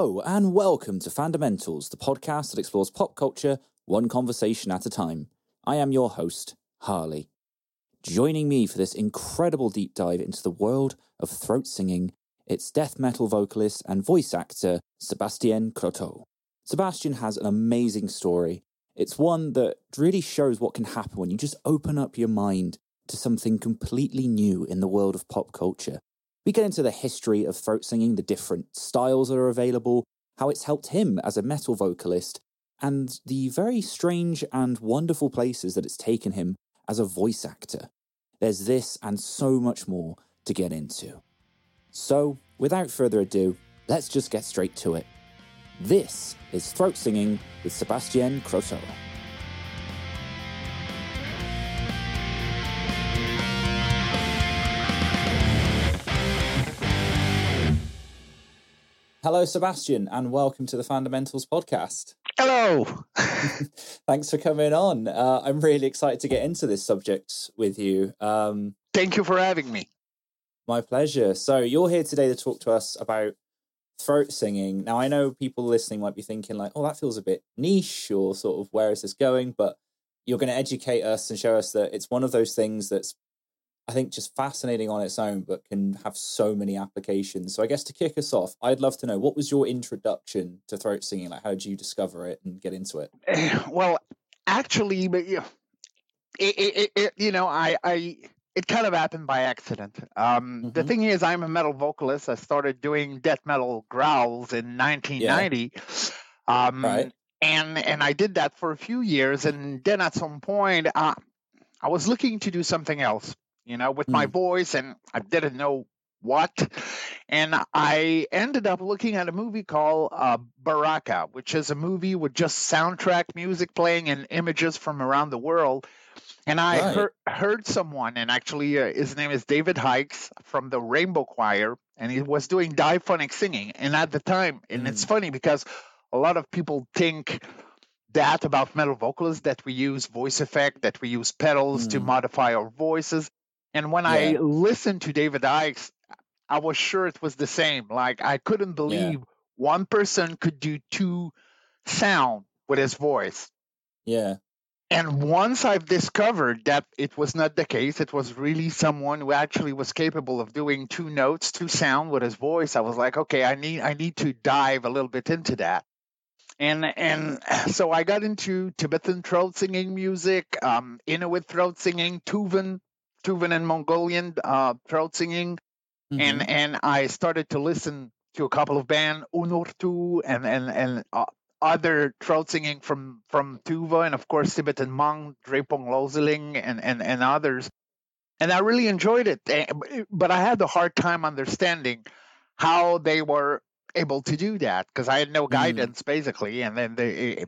Hello, and welcome to Fundamentals, the podcast that explores pop culture one conversation at a time. I am your host, Harley. Joining me for this incredible deep dive into the world of throat singing, it's death metal vocalist and voice actor Sebastien Croteau. Sebastien has an amazing story. It's one that really shows what can happen when you just open up your mind to something completely new in the world of pop culture. We get into the history of throat singing, the different styles that are available, how it's helped him as a metal vocalist, and the very strange and wonderful places that it's taken him as a voice actor. There's this and so much more to get into. So, without further ado, let's just get straight to it. This is Throat Singing with Sebastien Croteau. Hello, Sebastian, and welcome to the Fundamentals podcast. Hello. Thanks for coming on. Uh, I'm really excited to get into this subject with you. Um, Thank you for having me. my pleasure. So, you're here today to talk to us about throat singing. Now, I know people listening might be thinking, like, oh, that feels a bit niche, or sort of where is this going? But you're going to educate us and show us that it's one of those things that's I think just fascinating on its own, but can have so many applications. So I guess to kick us off, I'd love to know what was your introduction to throat singing? Like, how did you discover it and get into it? Well, actually, but you, it, it, it, you know, I, I, it kind of happened by accident. Um, The Mhm. thing is, I'm a metal vocalist. I started doing death metal growls in 1990. Um, Right. And and I did that for a few years, and then at some point, uh, I was looking to do something else, you know, with my Mm. voice, and I didn't know what. And I ended up looking at a movie called uh, Baraka, which is a movie with just soundtrack music playing and images from around the world. And I Right. heard, heard someone, and actually uh, his name is David Hykes from the Rainbow Choir, and he was doing diphonic singing. And at the time, and it's funny because a lot of people think that about metal vocalists that we use voice effect, that we use pedals to Mm. modify our voices. And when I listened to David Hykes, I was sure it was the same. Like I couldn't believe one person could do two sound with his voice. Yeah. And once I've discovered that it was not the case, it was really someone who actually was capable of doing two notes, two sound with his voice. I was like, okay, I need I need to dive a little bit into that. And and so I got into Tibetan throat singing music, um, Inuit throat singing, Tuvan, Tuvan and Mongolian uh, throat singing, Mhm. and and I started to listen to a couple of band Huun-Huur-Tu and and and uh, other throat singing from from Tuva and of course Tibetan monk Drepung Loseling and and and others, and I really enjoyed it. Eh, But I had a hard time understanding how they were able to do that because I had no Mm. guidance basically, and then they.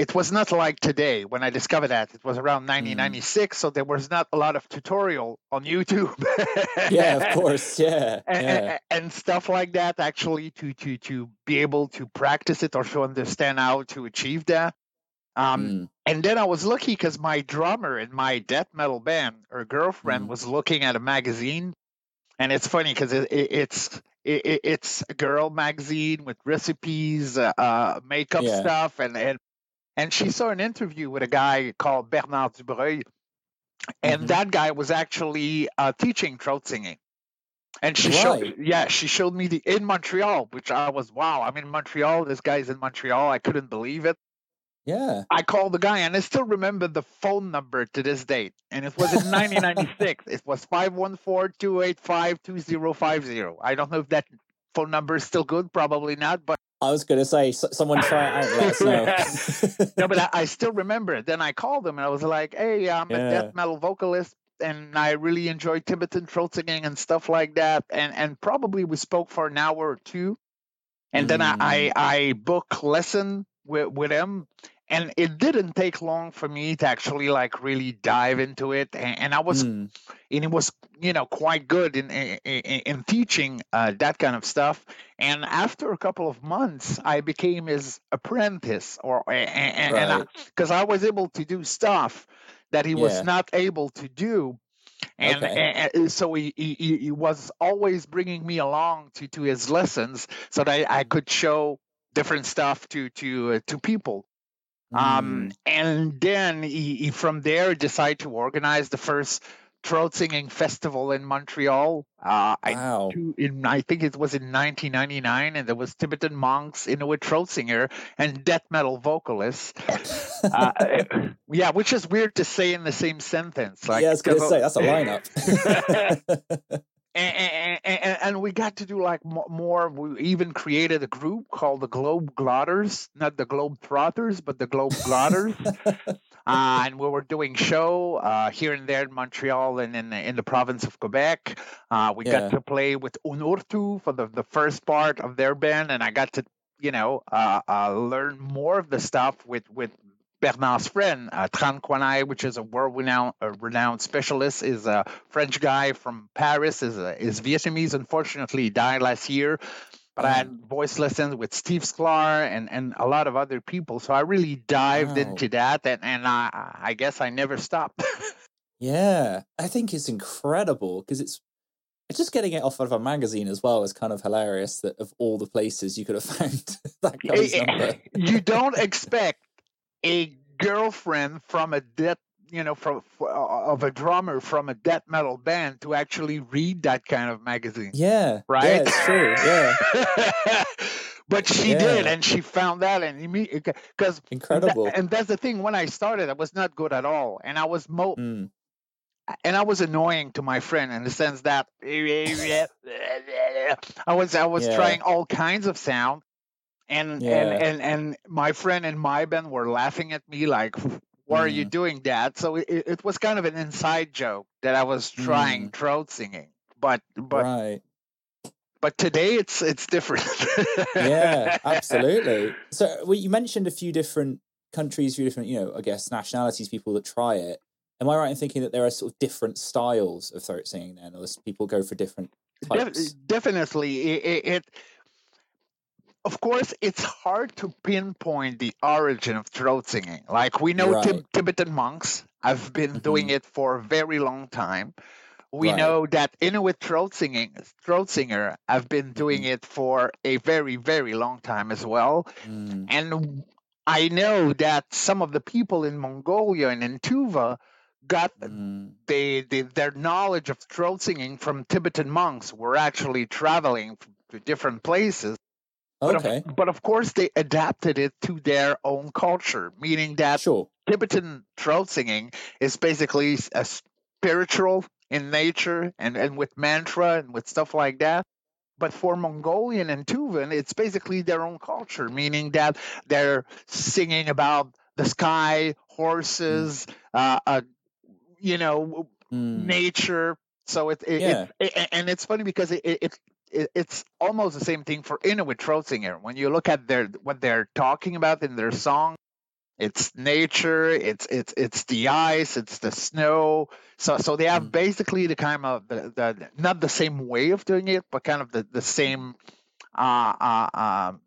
It, was not like today when I discovered that. It was around 1996, so there was not a lot of tutorial on YouTube. yeah, of course. Yeah. and, Yeah. and, and stuff like that actually to to to be able to practice it or to understand how to achieve that um Mm. and then i was lucky because my drummer in my death metal band her girlfriend Mm. was looking at a magazine and it's funny because it, it, it's it, it- it's a girl magazine with recipes uh, uh makeup Yeah. stuff and and and she saw an interview with a guy called bernard dubreuil and Mhm. that guy was actually uh, teaching throat singing. And she showed yeah she showed me the in montreal which i was wow i'm in montreal. This guy's in montreal. I couldn't believe it. Yeah. i called the guy and i still remember the phone number to this date and it was in 1996 it was 514-285-2050 i don't know if that phone number is still good probably not but I was going to say, someone try it out. and Let us know. no, but I, I still remember it. Then I called them and I was like, "Hey, I'm Yeah. a death metal vocalist, and I really enjoy Tibetan throat singing and stuff like that." And and probably we spoke for an hour or two, and then I mm. I, I book lesson with with him, and it didn't take long for me to actually like really dive into it, and, and I was Mm. and it was you know quite good in in, in in teaching uh, that kind of stuff. And after a couple of months, I became his apprentice, or and, and Right. because I, was able to do stuff that he Yeah. was not able to do. And, Okay. and so he, he, he he was always bringing me along to, to his lessons so that I could show different stuff to to uh, to people. Um, Mm. and then he, he from there decided to organize the first throat singing festival in Montreal. Uh, I Wow. to- in I think it was in 1999, and there was Tibetan monks, Inuit throat singer, and death metal vocalists. Uh, yeah, which is weird to say in the same sentence. Like, yeah, I was going to 'cause say that's a lineup. and, and, and we got to do like more. We even created a group called the Globe Glotters, not the Globe Trotters, but the Globe Glotters. uh, and we were doing show uh, here and there in Montreal and in the, in the province of Quebec. Uh, we Yeah. got to play with Huun-Huur-Tu for the, the first part of their band, and I got to, you know, uh, uh, learn more of the stuff with with Bernard's friend, uh, Tran Quang Hai, which is a world-renowned a renowned specialist, is a French guy from Paris, is a, is Vietnamese. Unfortunately, he died last year. But I had mm. voice lessons with Steve Sklar and, and a lot of other people. So I really dived Wow. into that, and, and I, I guess I never stopped. yeah, I think it's incredible because it's it's just getting it off of a magazine as well is kind of hilarious. That of all the places you could have found that guy's eh, number. you don't expect a girlfriend from a death you know from f- of a drummer from a death metal band to actually read that kind of magazine Yeah, right Yeah, it's true. Yeah, but she did and she found that and because incredible. and that's the thing when i started i was not good at all and i was mo Mm. and I was annoying to my friend in the sense that I was I was Yeah. trying all kinds of sound, and Yeah. and and and my friend and my band were laughing at me like, "Why are you Mm. doing that?" So it, it was kind of an inside joke that I was trying throat singing, but but right. but today it's it's different. yeah, absolutely. So well, you mentioned a few different countries, a few different, you know, I guess nationalities, people that try it. Am I right in thinking that there are sort of different styles of throat singing then, or people go for different types? definitely it, it, it of course it's hard to pinpoint the origin of throat singing like we know Tib- Right. tibetan monks have been doing Mhm. it for a very long time we Right. know that inuit throat singing throat singer have been doing Mm-hmm. it for a very very long time as well Mm, and i know that some of the people in mongolia and in tuva got mm, they, they their knowledge of throat singing from Tibetan monks were actually traveling to different places. But of- okay, But of, course, they adapted it to their own culture, meaning that sure. Tibetan throat singing is basically a spiritual in nature and, and with mantra and with stuff like that. But for Mongolian and Tuvan, it's basically their own culture, meaning that they're singing about the sky, horses, uh, uh, you know, Mm, nature. So it, it, Yeah. it- and it's funny because it, it, it it's almost the same thing for Inuit throat singer. When you look at their what they're talking about in their song, it's nature, it's it's it's the ice, it's the snow. So so they have Mm. basically the kind of the, the not the same way of doing it, but kind of the the same. Uh, uh, um,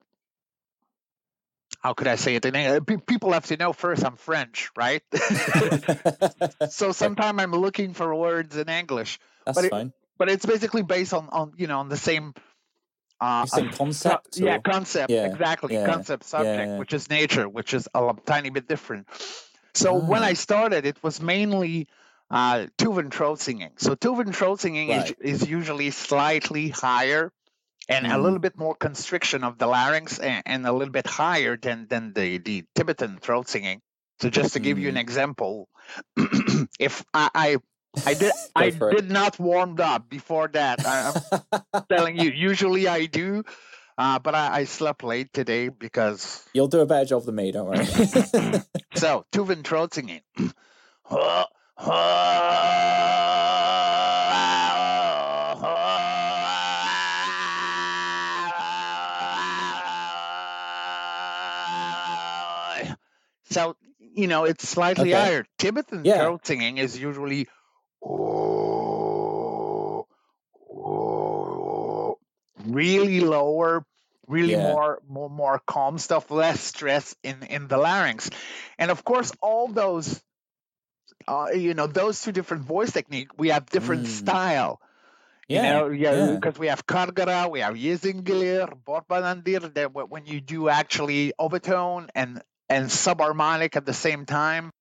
how could I say it in English? People have to know first I'm French, right? so sometimes I'm looking for words in English, That's but it- fine. But it's basically based on on you know on the same. Uh, Same uh, concept. yeah, concept Yeah, exactly. yeah, Concept subject, yeah. which is nature, which is a tiny bit different. So when Ah. I started, it was mainly uh, Tuvan throat singing. So Tuvan throat singing Right. is, is usually slightly higher and a Mm. little bit more constriction of the larynx and, and a little bit higher than than the the Tibetan throat singing. So just to give you an Mm. example, if I, I I did I for it. did not warmed up before that. I, I'm telling you, usually I do, uh, but I, I slept late today because You'll do a better job than me, don't worry. so Tuvan throat singing. So you know it's slightly Okay. higher. Tibetan Yeah. throat singing is usually really lower, really Yeah. more more more calm stuff, less stress in in the larynx, and of course all those uh, you know those two different voice technique, we have different Mm. style. Yeah, You know, yeah, yeah. because we have Kargyraa, we have Ezengileer, Borbangnadyr, that when you do actually overtone and and subharmonic at the same time.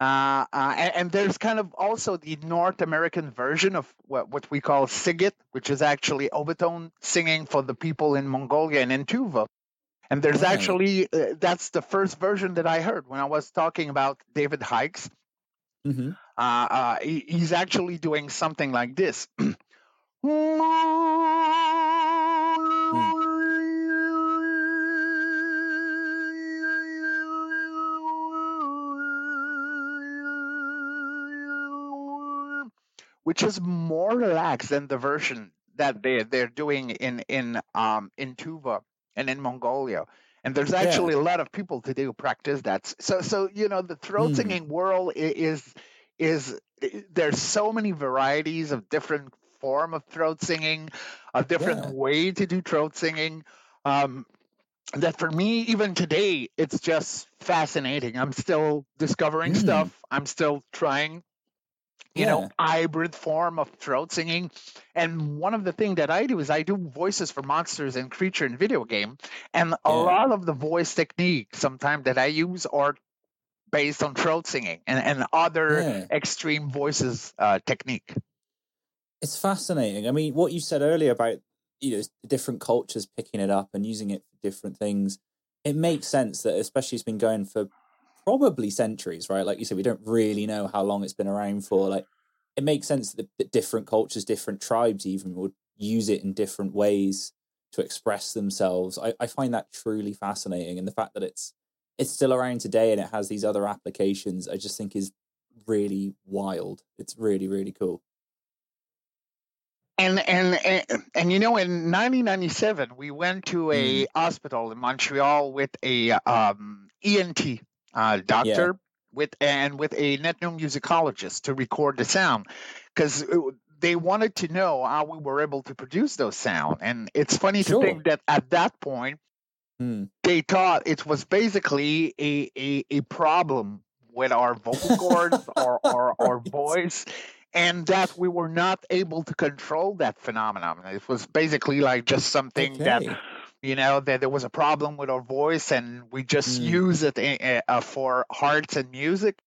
Uh, uh, and, and there's kind of also the North American version of what, what we call Sygyt, which is actually overtone singing for the people in Mongolia and in Tuva. And there's Right. actually, uh, that's the first version that I heard when I was talking about David Hykes. hmm Uh, uh, he, he's actually doing something like this. Which is more relaxed than the version that they they're doing in in um in Tuva and in Mongolia. And there's actually a lot of people to do practice that. So so you know the throat Hmm. singing world is is there's so many varieties of different form of throat singing, a different Yeah. way to do throat singing. Um, that for me, even today, it's just fascinating. I'm still discovering Mm. stuff. I'm still trying, you Yeah. know, hybrid form of throat singing. And one of the things that I do is I do voices for monsters and creature in video game, and a Yeah. lot of the voice techniques sometimes that I use are based on throat singing and, and other Yeah. extreme voices uh, technique. It's fascinating. I mean, what you said earlier about you know different cultures picking it up and using it for different things, it makes sense that especially it's been going for probably centuries, right? Like you said, we don't really know how long it's been around for. Like, it makes sense that, that different cultures, different tribes, even would use it in different ways to express themselves. I, I find that truly fascinating, and the fact that it's it's still around today and it has these other applications, I just think is really wild. It's really really cool. And, and and and you know, in 1997, we went to a Mm. hospital in Montreal with a um, ENT uh, doctor with and with a ethnomusicologist to record the sound because they wanted to know how we were able to produce those sound. And it's funny Sure. to think that at that point, Hmm. they thought it was basically a, a, a problem with our vocal cords or, or, or Right. voice and that we were not able to control that phenomenon it was basically like just something Okay. that you know that there was a problem with our voice and we just Mm. use it i- uh, for hearts and music.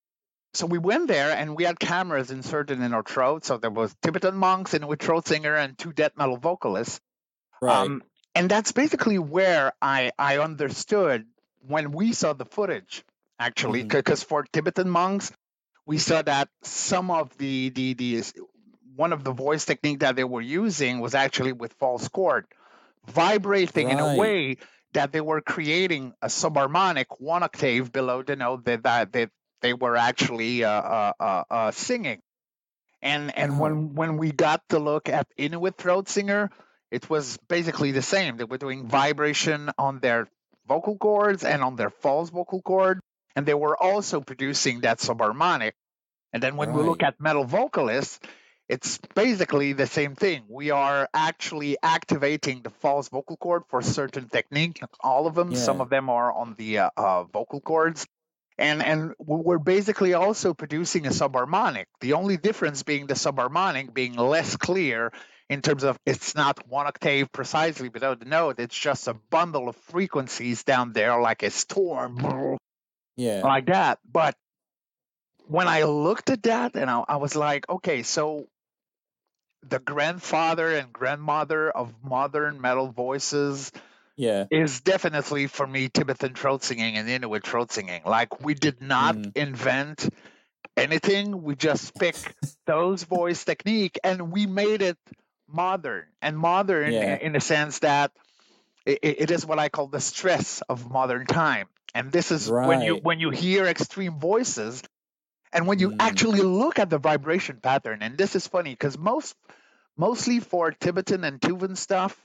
So we went there and we had cameras inserted in our throat. So there was tibetan monks and with throat singer and two death metal vocalists. Right. um, and that's basically where I, I understood when we saw the footage, actually, because for Tibetan monks, we saw that some of the, the, the one of the voice technique that they were using was actually with false chord, vibrating in a way that they were creating a subharmonic one octave below the note that, that they, they were actually uh, uh, uh, uh, singing. And and Wow. when when we got to look at Inuit throat singer, it was basically the same. They were doing vibration on their vocal cords and on their false vocal cord, and they were also producing that subharmonic. And then when we look at metal vocalists, it's basically the same thing. We are actually activating the false vocal cord for certain technique. All of them. Some of them are on the uh, uh, vocal cords. And and we're basically also producing a subharmonic. The only difference being the subharmonic being less clear in terms of it's not one octave precisely below the note. It's just a bundle of frequencies down there, like a storm, yeah. like that. But when I looked at that, and I, I was like, okay, so the grandfather and grandmother of modern metal voices Yeah. is definitely for me Tibetan throat singing and Inuit throat singing. Like we did not Mm. invent anything. We just pick those voice technique and we made it modern and modern Yeah. in the sense that it, it is what I call the stress of modern time. And this is when you when you hear extreme voices and when you Mm. actually look at the vibration pattern. And this is funny because most mostly for Tibetan and Tuvan stuff,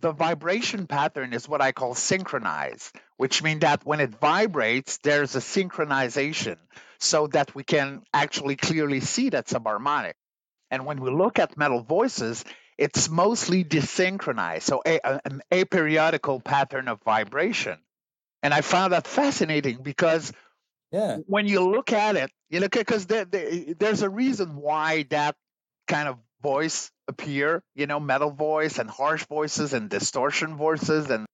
the vibration pattern is what I call synchronized, which means that when it vibrates, there's a synchronization so that we can actually clearly see that subharmonic. And when we look at metal voices, it's mostly desynchronized, so a, a- an aperiodical pattern of vibration. And I found that fascinating because Yeah. When you look at it, you look at because there, there, there's a reason why that kind of voice appear. You know, metal voice and harsh voices and distortion voices, and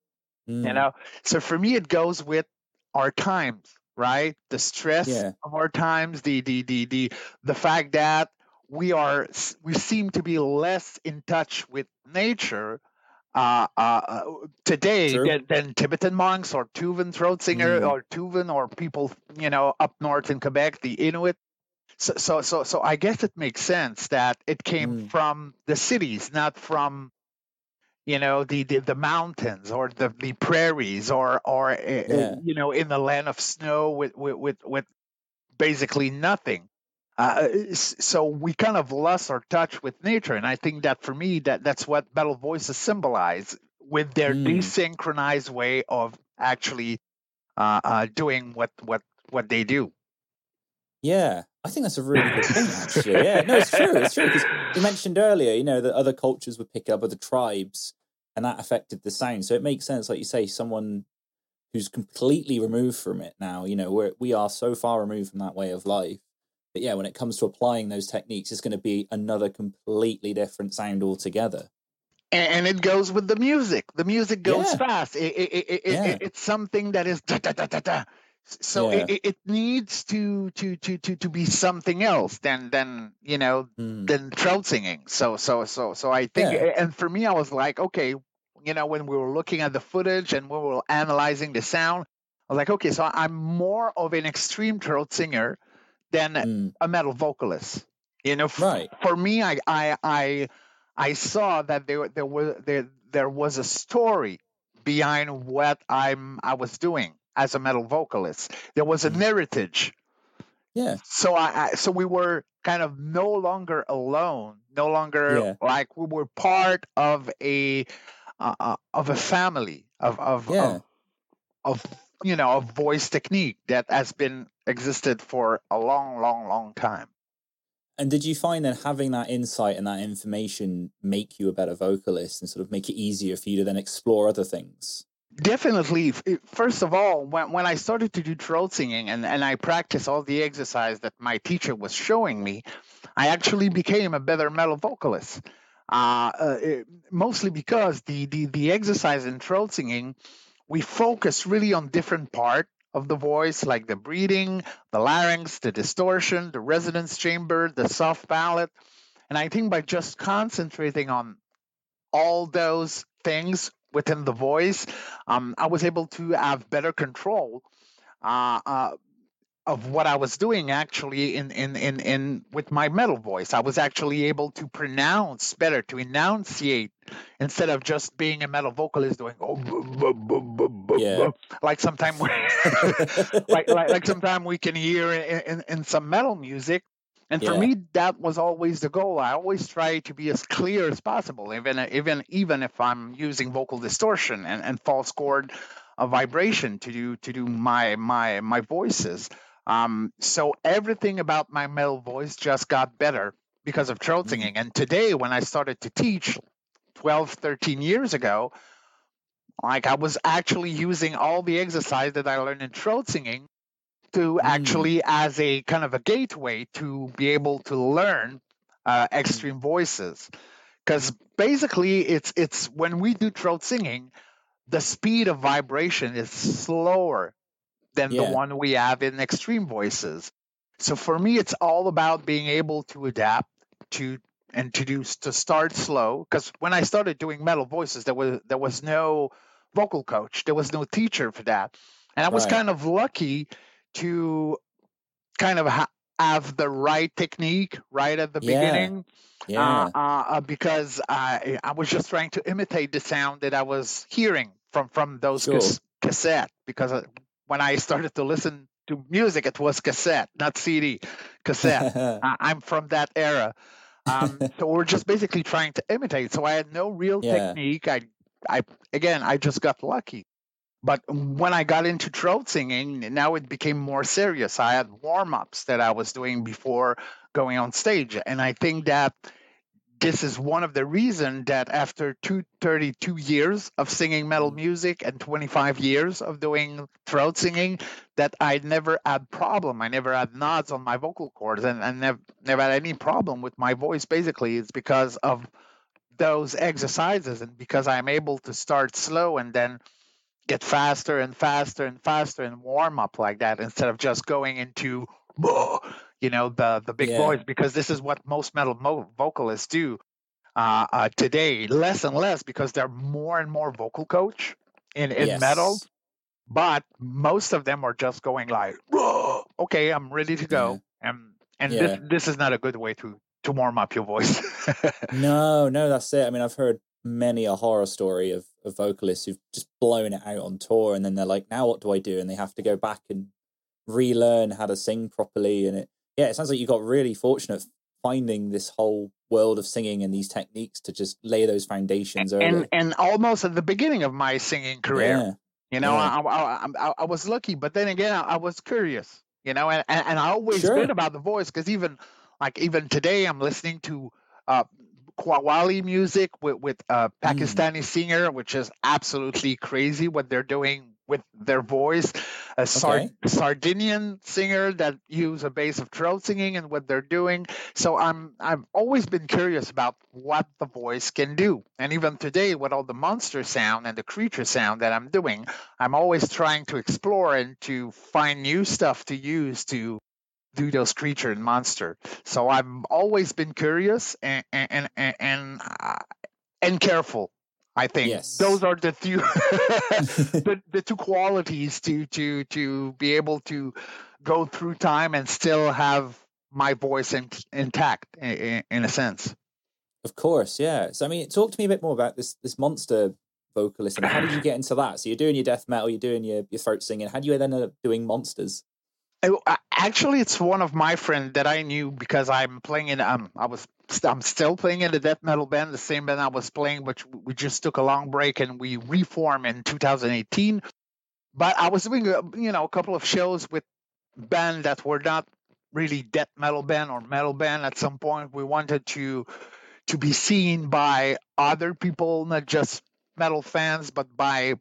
Mm. you know. So for me, it goes with our times, right? The stress Yeah. of our times, the the the the the fact that we are we seem to be less in touch with nature uh, uh, uh, today than, than Tibetan monks or Tuvan throat singer Mm. or Tuvan or people you know up north in Quebec, the Inuit. So, so, so, so I guess it makes sense that it came Mm. from the cities, not from you know the the, the mountains or the, the prairies or or uh, uh, Yeah. you know in the land of snow with with with, with basically nothing. Uh, so we kind of lost our touch with nature, and I think that for me, that that's what metal voices symbolize with their Mm. desynchronized way of actually uh, uh, doing what what what they do. Yeah, I think that's a really good point, actually. Yeah, no, it's true. It's true because you mentioned earlier, you know, that other cultures would pick up other tribes, and that affected the sound. So it makes sense, like you say, someone who's completely removed from it now. You know, we're we are so far removed from that way of life. But yeah, when it comes to applying those techniques, it's going to be another completely different sound altogether. and, and it goes with the music. The music goes Yeah. fast. It, it, Yeah. it, it's something that is da, da, da, da, da. So it, needs to, to to to to be something else than than you know Mm. than throat singing. So so so so I think, and for me, I was like, okay, you know, when we were looking at the footage and we were analyzing the sound, I was like, okay, so I'm more of an extreme throat singer than Mm. a metal vocalist. You know, f- Right. for me, I I I I saw that there there was there there was a story behind what I'm I was doing as a metal vocalist. There was a Mm. narrative. Yeah. So I, I so we were kind of no longer alone, no longer Yeah. like we were part of a uh, uh, of a family of of, Yeah. of of you know a voice technique that has been existed for a long, long, long time. And did you find that having that insight and that information make you a better vocalist and sort of make it easier for you to then explore other things? Definitely. First of all, when, when I started to do throat singing and, and I practiced all the exercise that my teacher was showing me, I actually became a better metal vocalist. Uh, uh, it- mostly because the, the, the exercise in throat singing, we focus really on different part of the voice, like the breathing, the larynx, the distortion, the resonance chamber, the soft palate. And I think by just concentrating on all those things within the voice, um, I was able to have better control uh, uh, of what I was doing actually in, in, in, in with my metal voice. I was actually able to pronounce better, to enunciate instead of just being a metal vocalist doing oh, Yeah. like sometimes we, like, like like sometimes we can hear in, in, in some metal music. And for Yeah. me, that was always the goal. I always try to be as clear as possible, even even even if I'm using vocal distortion and, and false chord uh, vibration to do to do my my my voices. Um, so everything about my male voice just got better because of throat Mhm. singing. And today, when I started to teach 12, 13 years ago, like I was actually using all the exercise that I learned in throat singing to Mm. actually as a kind of a gateway to be able to learn uh, extreme voices. Because basically, it's it's when we do throat singing, the speed of vibration is slower than the one we have in extreme voices. So for me, it's all about being able to adapt to and to do to start slow. Because when I started doing metal voices, there was there was no vocal coach, there was no teacher for that, and I was Right. kind of lucky to kind of ha- have the right technique right at the Yeah. beginning Yeah. uh, uh, uh, because I I was just trying to imitate the sound that I was hearing from from those Sure. cas- cassette because uh, when I started to listen to music, it was cassette, not CD, cassette. I- I'm from that era. Um, so we're just basically trying to imitate. So I had no real Yeah. technique. I, I again, I just got lucky. But when I got into throat singing, now it became more serious. I had warm ups that I was doing before going on stage, and I think that this is one of the reasons that after two, 32 years of singing metal Mm. music and 25 years of doing throat singing that i never had problem i never had nods on my vocal cords and, and never, never had any problem with my voice basically it's because of those exercises and because i'm able to start slow and then get faster and faster and faster and warm up like that instead of just going into you know the the big Yeah. voice because this is what most metal mo- vocalists do uh, uh, today less and less because they're more and more vocal coach in, in metal but most of them are just going like "Whoa, okay i'm ready to go and and Yeah. this this is not a good way to to warm up your voice No, no, that's it. I mean, I've heard many a horror story of, of vocalists who've just blown it out on tour and then they're like, now what do I do? And they have to go back and relearn how to sing properly. And it, yeah, it sounds like you got really fortunate finding this whole world of singing and these techniques to just lay those foundations early. and and almost at the beginning of my singing career Yeah. You know, Yeah. I, I, I, I was lucky, but then again, I, I was curious. You know, and, and, and I always Sure. been about the voice because even like even today, I'm listening to uh, Qawwali music with with a Pakistani singer, which is absolutely crazy what they're doing with their voice. A Sard- Okay. Sardinian singer that use a base of throat singing and what they're doing. So I'm I've always been curious about what the voice can do. And even today with all the monster sound and the creature sound that I'm doing, I'm always trying to explore and to find new stuff to use to do those creature and monster. So I've always been curious and and and and, uh, and careful. I think Yes. those are the two the, the two qualities to to to be able to go through time and still have my voice in, intact in, in a sense. Of course, yeah. So I mean, talk to me a bit more about this this monster vocalist and how did you get into that? So you're doing your death metal, you're doing your, your throat singing. How do you then end up doing monsters? Actually, it's one of my friends that I knew because I'm playing in. Um, I was. I'm still playing in the death metal band, the same band I was playing, but we just took a long break and we reformed in 2018. But I was doing, a, you know, a couple of shows with band that were not really death metal band or metal band. At some point, we wanted to to be seen by other people, not just metal fans, but by,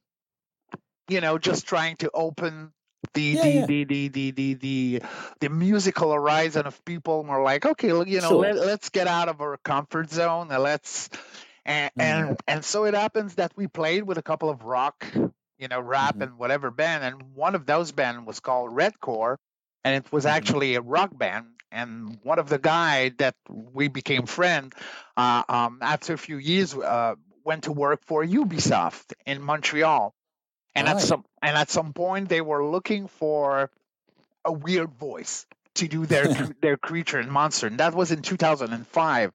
you know, just trying to open the Yeah, the, yeah. the, the the the the the musical horizon of people we're like okay you know Sure. let, let's get out of our comfort zone and let's and, Mm. and and so it happens that we played with a couple of rock you know rap Mhm. and whatever band and one of those band was called redcore and it was Mhm. actually a rock band and one of the guy that we became friend uh, um, after a few years uh, went to work for ubisoft in montreal and at some and at some point they were looking for a weird voice to do their their creature and monster and that was in 2005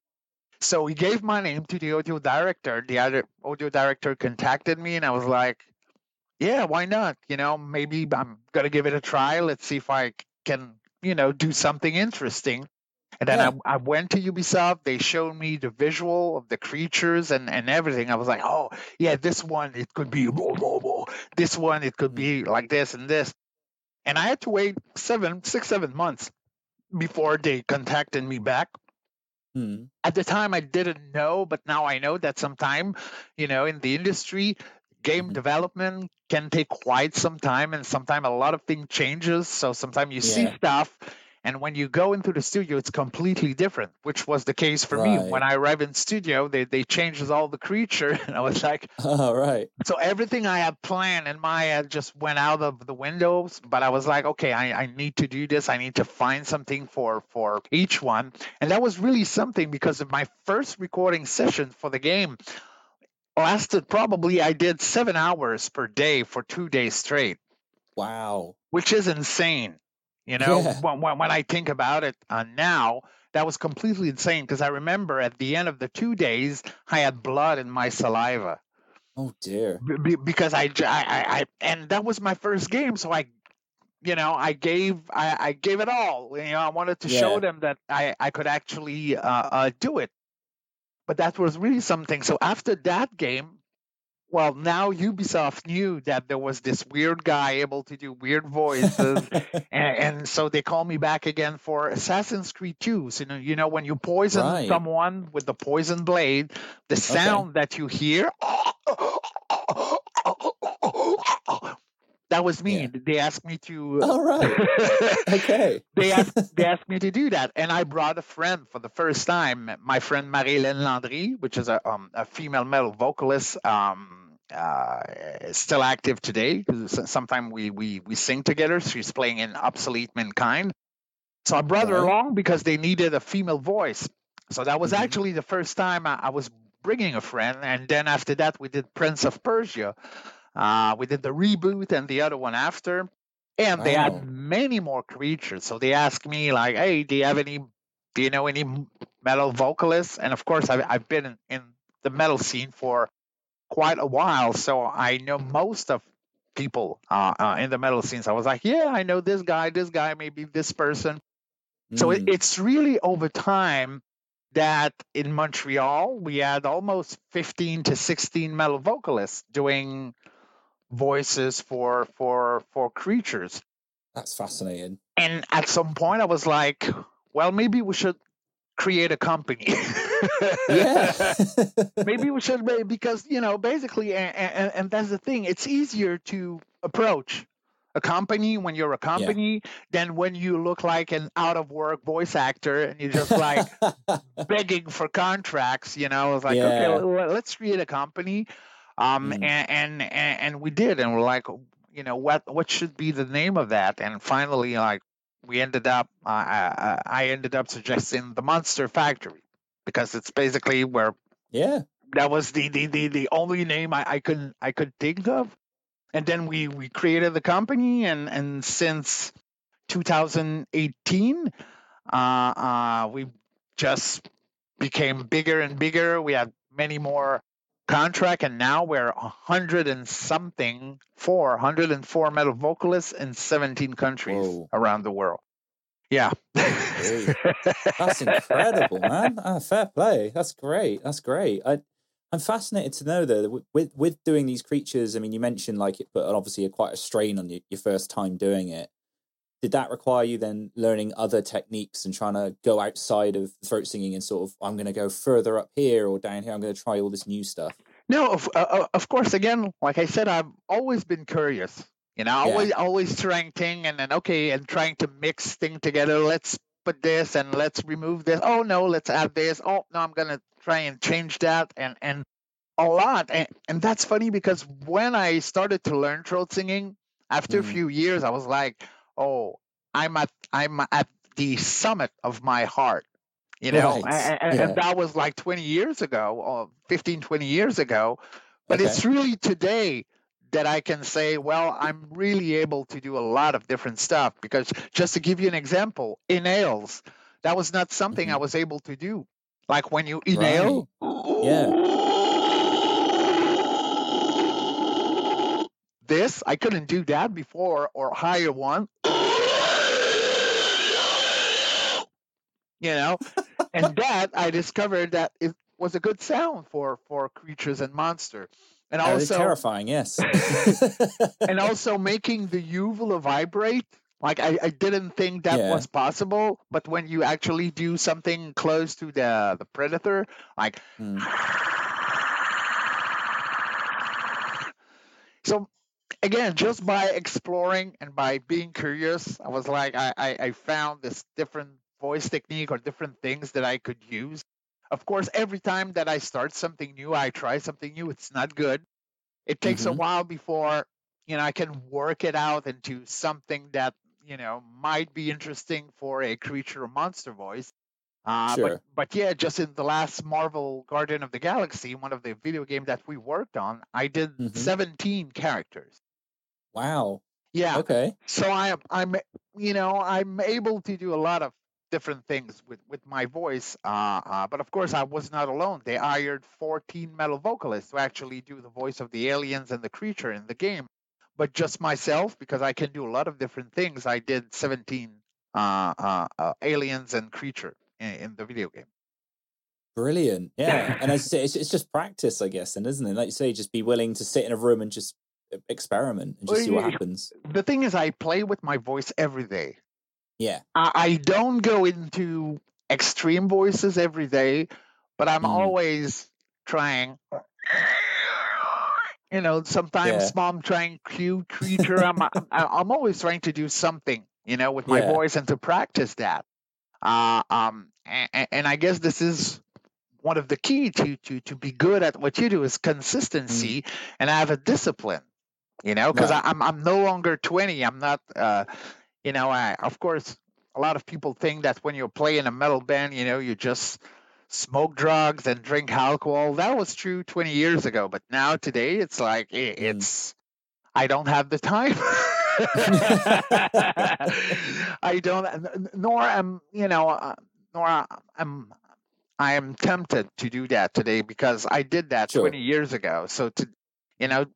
so he gave my name to the audio director the other audio director contacted me and i was like yeah why not? You know maybe i'm gonna give it a try. Let's see if I can you know do something interesting. And then Yeah. I, I went to ubisoft. They showed me the visual of the creatures and, and everything. I was like oh yeah this one it could be blah, blah, blah. This one it could be like this and this and i had to wait seven six seven months before they contacted me back Hmm. at the time i didn't know but now i know that sometime you know in the industry game Mhm. development can take quite some time and sometimes a lot of things changes so sometimes you see stuff and when you go into the studio it's completely different which was the case for me when i arrived in studio they they changed all the creature and i was like Oh, right. so everything I had planned in my head just went out of the windows. But I was like, okay, I, I need to do this. I need to find something for for each one, and that was really something because of my first recording session for the game lasted probably I did seven hours per day for two days straight, Wow. which is insane. You know, Yeah. when, when when I think about it uh, now. That was completely insane because I remember at the end of the two days, I had blood in my saliva. Oh, dear. B- be- because I and that was my first game, so I, you know, I gave, I, I gave it all. You know, I wanted to Yeah. show them that I, I could actually uh, uh, do it. But that was really something. So after that game, well, now Ubisoft knew that there was this weird guy able to do weird voices, and, and, so they called me back again for Assassin's Creed 2. So you know, you know when you poison right. someone with the poison blade, the sound okay. that you hear. That was me. Yeah. They asked me to. All right. okay. they asked they asked me to do that, and I brought a friend for the first time. My friend Marie-Hélène Landry, which is a um, a female metal vocalist, um, uh, still active today. Sometimes we we we sing together. She's playing in Obsolete Mankind. So I brought her along because they needed a female voice. So that was mm-hmm. actually the first time I, I was bringing a friend, and then after that we did Prince of Persia. Uh, we did the reboot and the other one after, and they had many more creatures. So they asked me like, "Hey, do you have any? Do you know any metal vocalists?" And of course, I've, I've been in, in the metal scene for quite a while, so I know most of people uh, uh, in the metal scenes. I was like, "Yeah, I know this guy, this guy, maybe this person." Mm. So it, mm. it's really over time that in Montreal we had almost 15 to 16 metal vocalists doing voices for for for creatures. That's fascinating. And at some point, I was like, well, maybe we should create a company. yeah. maybe we should because you know basically, and, and, and that's the thing. It's easier to approach a company when you're a company yeah. than when you look like an out of work voice actor and you're just like begging for contracts you know it's like yeah. okay let's create a company um, mm. and, and and we did, and we're like, you know, what what should be the name of that? And finally, like, we ended up, uh, I, I ended up suggesting the Monster Factory because it's basically where, yeah, that was the the the, the only name I, I could I could think of. And then we we created the company, and and since 2018, uh, uh, we just became bigger and bigger. We had many more contract, and now we're a hundred and something, four hundred and four metal vocalists in seventeen countries Whoa. around the world. Yeah, that's incredible, man. Ah, fair play. That's great. That's great. I, I'm fascinated to know that with with doing these creatures. I mean, you mentioned like it put obviously a, quite a strain on you, your first time doing it did that require you then learning other techniques and trying to go outside of throat singing and sort of i'm going to go further up here or down here i'm going to try all this new stuff no of, uh, uh, of course again like i said i've always been curious you know yeah. always always trying thing and then okay and trying to mix thing together let's put this and let's remove this oh no let's add this oh no i'm going to try and change that and and a lot and, and that's funny because when i started to learn throat singing after mm. a few years i was like oh, I'm at I'm at the summit of my heart. You know, right. and, yeah. and, that was like 20 years ago, or 15, 20 years ago. But okay. it's really today that I can say, well, I'm really able to do a lot of different stuff. Because just to give you an example, inhales, that was not something mm-hmm. I was able to do. Like when you inhale, right. yeah. This I couldn't do that before, or higher one. You know and that i discovered that it was a good sound for for creatures and monster and also terrifying yes and also making the uvula vibrate like I, I didn't think that yeah. was possible but when you actually do something close to the the predator like mm. so again just by exploring and by being curious i was like i i, I found this different voice technique or different things that I could use. Of course, every time that I start something new, I try something new, it's not good. It takes mm-hmm. a while before, you know, I can work it out into something that, you know, might be interesting for a creature or monster voice. Uh, sure. but, but yeah, just in the last Marvel Guardian of the Galaxy, one of the video games that we worked on, I did mm-hmm. 17 characters. Wow. Yeah. Okay. So I I'm you know I'm able to do a lot of different things with, with my voice. Uh, uh, but of course, I was not alone. They hired 14 metal vocalists to actually do the voice of the aliens and the creature in the game. But just myself, because I can do a lot of different things, I did 17 uh, uh, uh aliens and creature in, in, the video game. Brilliant. Yeah. and as you say, it's, it's just practice, I guess, and isn't it? Like you say, just be willing to sit in a room and just experiment and just see what happens. The thing is, I play with my voice every day. Yeah. I, I don't go into extreme voices every day, but I'm mm. always trying. You know, sometimes yeah. mom trying cute creature. I'm I'm always trying to do something, you know, with my yeah. voice and to practice that. Uh, um, and, and I guess this is one of the key to to to be good at what you do is consistency mm. and have a discipline you know because right. i'm i'm no longer 20 i'm not uh you know i of course a lot of people think that when you play in a metal band you know you just smoke drugs and drink alcohol that was true 20 years ago but now today it's like mm. it's i don't have the time i don't nor am you know uh, nor am I am tempted to do that today because I did that sure. 20 years ago. So to you know,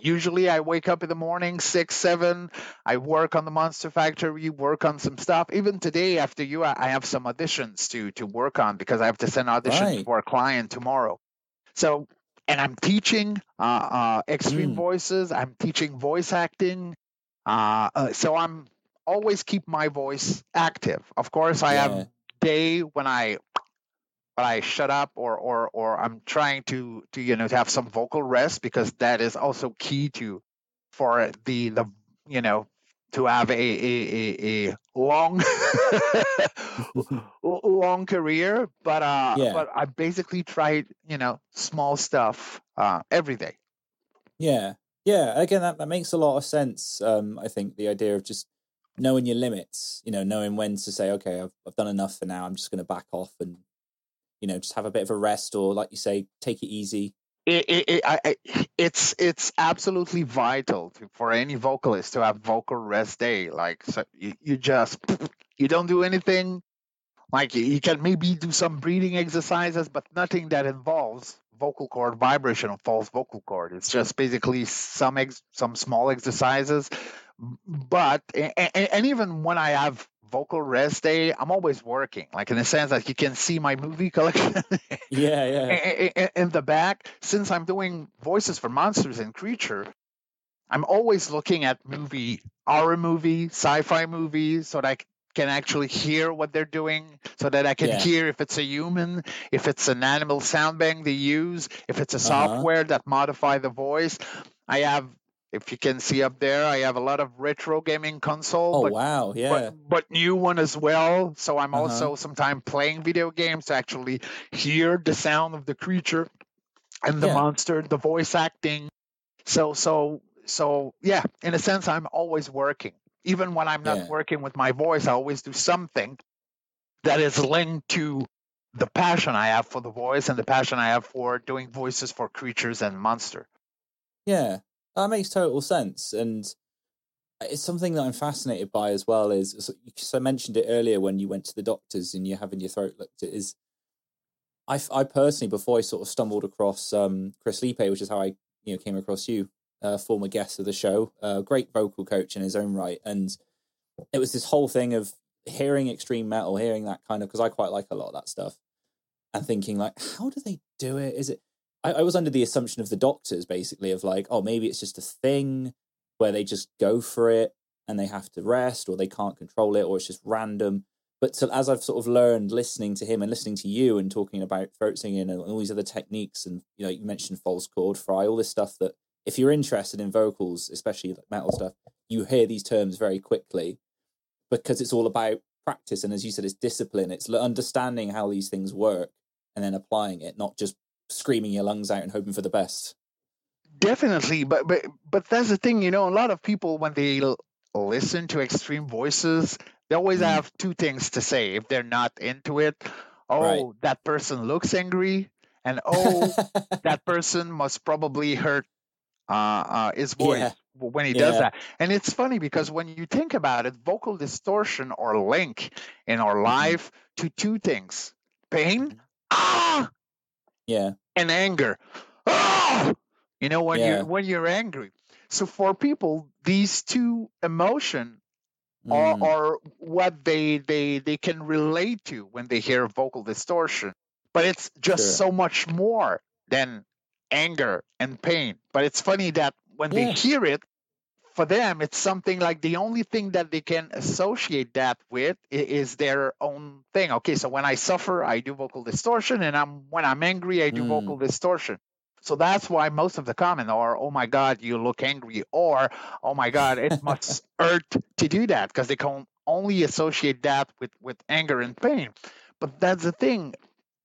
usually I wake up in the morning, six, seven. I work on the Monster Factory, work on some stuff. Even today, after you, I have some auditions to to work on because I have to send auditions right. for a client tomorrow. So, and I'm teaching uh, uh, extreme mm. voices. I'm teaching voice acting. Uh, uh, so I'm always keep my voice active. Of course, I yeah. have day when I but I shut up or or or I'm trying to to you know to have some vocal rest because that is also key to for the the you know to have a a, a, a long long career. But uh yeah. but I basically tried you know small stuff uh every day. Yeah. Yeah. Again that, that makes a lot of sense um I think the idea of just knowing your limits you know knowing when to say okay I've, I've done enough for now. I'm just going to back off and you know just have a bit of a rest or like you say take it easy. It, it, it I, it's it's absolutely vital to, for any vocalist to have vocal rest day like so you, you just you don't do anything like you can maybe do some breathing exercises but nothing that involves vocal cord vibration or false vocal cord. It's just basically some ex, some small exercises. But and, and even when i have vocal rest day, I'm always working. Like in the sense that you can see my movie collection. yeah, yeah. In, the back, since I'm doing voices for monsters and creature, I'm always looking at movie, horror movie, sci-fi movie so that I can actually hear what they're doing, so that I can yeah. hear if it's a human, if it's an animal sound bank they use, if it's a uh-huh. software that modify the voice. I have if you can see up there, I have a lot of retro gaming console. Oh but, wow, yeah. But, but, new one as well. So I'm uh-huh. also sometimes playing video games to actually hear the sound of the creature and the yeah. monster, the voice acting. So so so yeah, in a sense I'm always working. Even when I'm not yeah. working with my voice, I always do something that is linked to the passion I have for the voice and the passion I have for doing voices for creatures and monster. Yeah, that makes total sense, and it's something that I'm fascinated by as well. Is because I mentioned it earlier when you went to the doctors and you're having your throat looked at. Is I, I personally before I sort of stumbled across um, Chris Liepe, which is how I you know came across you, uh, former guest of the show, uh, great vocal coach in his own right, and it was this whole thing of hearing extreme metal, hearing that kind of because I quite like a lot of that stuff, and thinking like, how do they do it? Is it I, I was under the assumption of the doctors basically of like, oh, maybe it's just a thing where they just go for it and they have to rest or they can't control it or it's just random. But as I've sort of learned listening to him and listening to you and talking about throat singing and all these other techniques, and you know, you mentioned false chord fry, all this stuff that if you're interested in vocals, especially like metal stuff, you hear these terms very quickly because it's all about practice. And as you said, it's discipline. It's understanding how these things work and then applying it, not just screaming your lungs out and hoping for the best. Definitely, but but but that's the thing, you know. A lot of people when they l- listen to extreme voices, they always mm. have two things to say if they're not into it. Oh, right. that person looks angry, and oh, that person must probably hurt uh, uh, his voice yeah. when he yeah. does that. And it's funny because when you think about it, vocal distortion or link in our mm-hmm. life to two things: pain, mm-hmm. ah, yeah, and anger. Oh! You know when yeah. you when you're angry. So for people, these two emotion mm. are, are what they they they can relate to when they hear vocal distortion. but it's just Sure. so much more than anger and pain. But it's funny that when they hear it, for them, it's something like the only thing that they can associate that with is their own thing. Okay, so when I suffer, I do vocal distortion, and I'm when I'm angry, I do Mm. vocal distortion. So that's why most of the comment are, "Oh my God, you look angry," or "Oh my God, it must hurt to do that," because they can only associate that with with anger and pain. But that's the thing.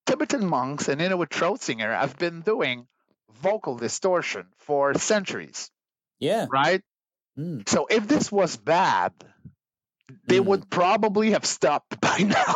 Tibetan monks and Inuit throat singer have been doing vocal distortion for centuries, Yeah. right? Mm. So if this was bad, they Mm. would probably have stopped by now.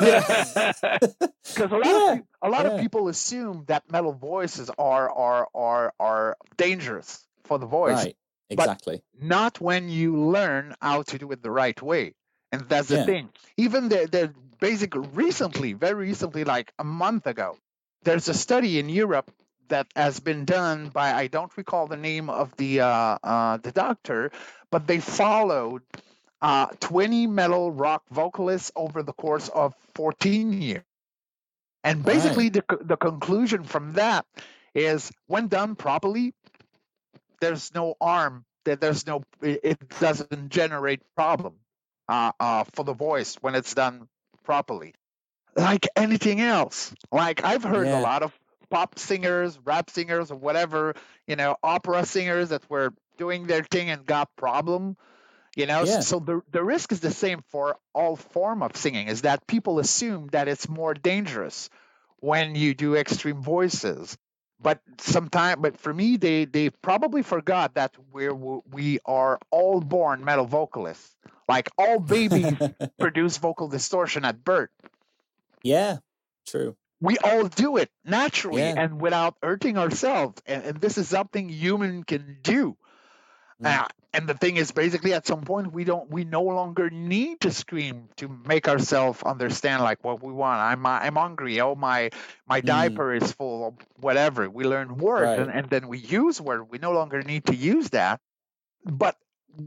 Because a lot, Yeah, of, a lot yeah. of people assume that metal voices are are are are dangerous for the voice. Right. Exactly. Not when you learn how to do it the right way. And that's the Yeah. thing. Even the the basic recently, very recently, like a month ago, there's a study in Europe that has been done by I don't recall the name of the uh, uh, the doctor, but they followed uh, 20 metal rock vocalists over the course of 14 years. And basically, the, the conclusion from that is when done properly, there's no arm that there's no, it it doesn't generate problem uh, uh, for the voice when it's done properly. Like anything else. Like I've heard Yeah. a lot of pop singers, rap singers, or whatever, you know, opera singers that were doing their thing and got problem you know Yeah. so the, the risk is the same for all form of singing is that people assume that it's more dangerous when you do extreme voices but sometimes but for me they they probably forgot that we're we are all born metal vocalists like all babies produce vocal distortion at birth yeah. True. We all do it naturally Yeah. and without hurting ourselves and, and this is something human can do Mm. Uh, and the thing is basically at some point we don't we no longer need to scream to make ourselves understand like what we want i'm i'm hungry oh my my Mm. diaper is full whatever we learn words Right. and, and then we use word we no longer need to use that but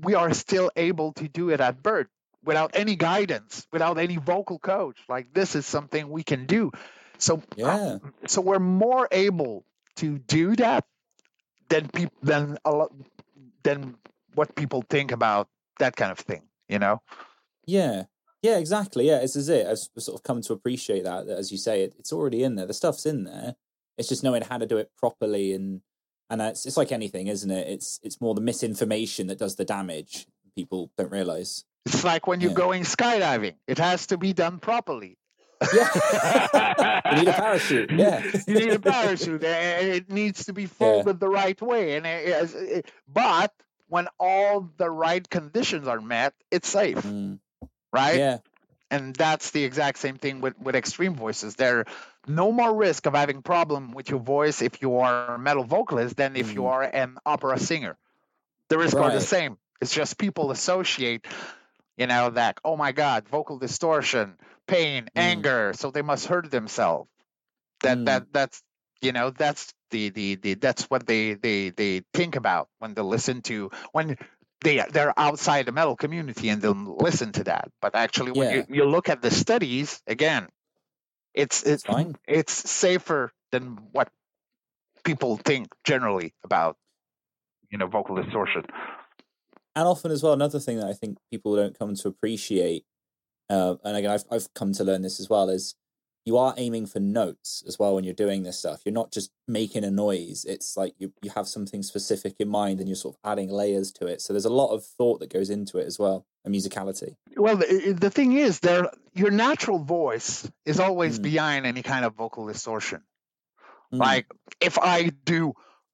we are still able to do it at birth without any guidance without any vocal coach like this is something we can do so uh, Yeah. so we're more able to do that than people than a lot than what people think about that kind of thing you know Yeah. Yeah, exactly. Yeah, this is it. I've sort of come to appreciate that, that as you say, it, it's already in there. The stuff's in there. It's just knowing how to do it properly and and it's it's like anything, isn't it? It's it's more the misinformation that does the damage. People don't realize. it's like when you're Yeah. going skydiving it has to be done properly Yeah. you need a parachute. Yeah. you need a parachute it needs to be folded the right way and it, it- but when all the right conditions are met it's safe Mm, right yeah. and that's the exact same thing with, with extreme voices there no more risk of having problem with your voice if you are a metal vocalist than if you Mhm. are an opera singer the risk are the same it's just people associate you know that oh my god vocal distortion pain Mm. anger so they must hurt themselves that Mm. that that's you know that's the, the the that's what they they they think about when they listen to when they they're outside the metal community and they'll listen to that but actually when Yeah. you, you look at the studies again it's it's It's fine. it's safer than what people think generally about you know vocal distortion and often as well another thing that i think people don't come to appreciate uh, and again I've, I've come to learn this as well is you are aiming for notes as well when you're doing this stuff. You're not just making a noise. It's like you, you have something specific in mind and you're sort of adding layers to it. So there's a lot of thought that goes into it as well and musicality. Well the, the thing is there your natural voice is always Mm. behind any kind of vocal distortion. Mm, Like if I do,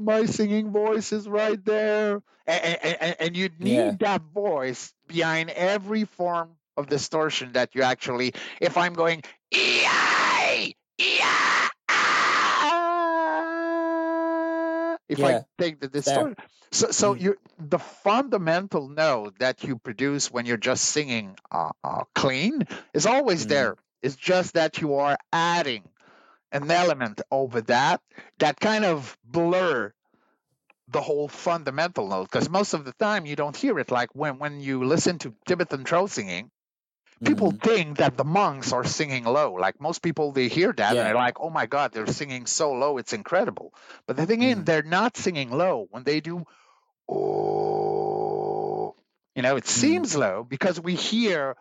my singing voice is right there, and, and, and you need Yeah. that voice behind every form of distortion that you actually. If I'm going, "Ee-yi, ah," if Yeah. I take the distortion, so so Mm. you the fundamental note that you produce when you're just singing uh, uh, clean is always Mm. there. It's just that you are adding an element over that that kind of blur the whole fundamental note because most of the time you don't hear it like when when you listen to tibetan throat singing people Mhm. think that the monks are singing low. Like most people, they hear that Yeah. and they're like, "Oh my God, they're singing so low, it's incredible." But the thing is, Mm. they're not singing low. When they do, oh, you know, it Mm. seems low because we hear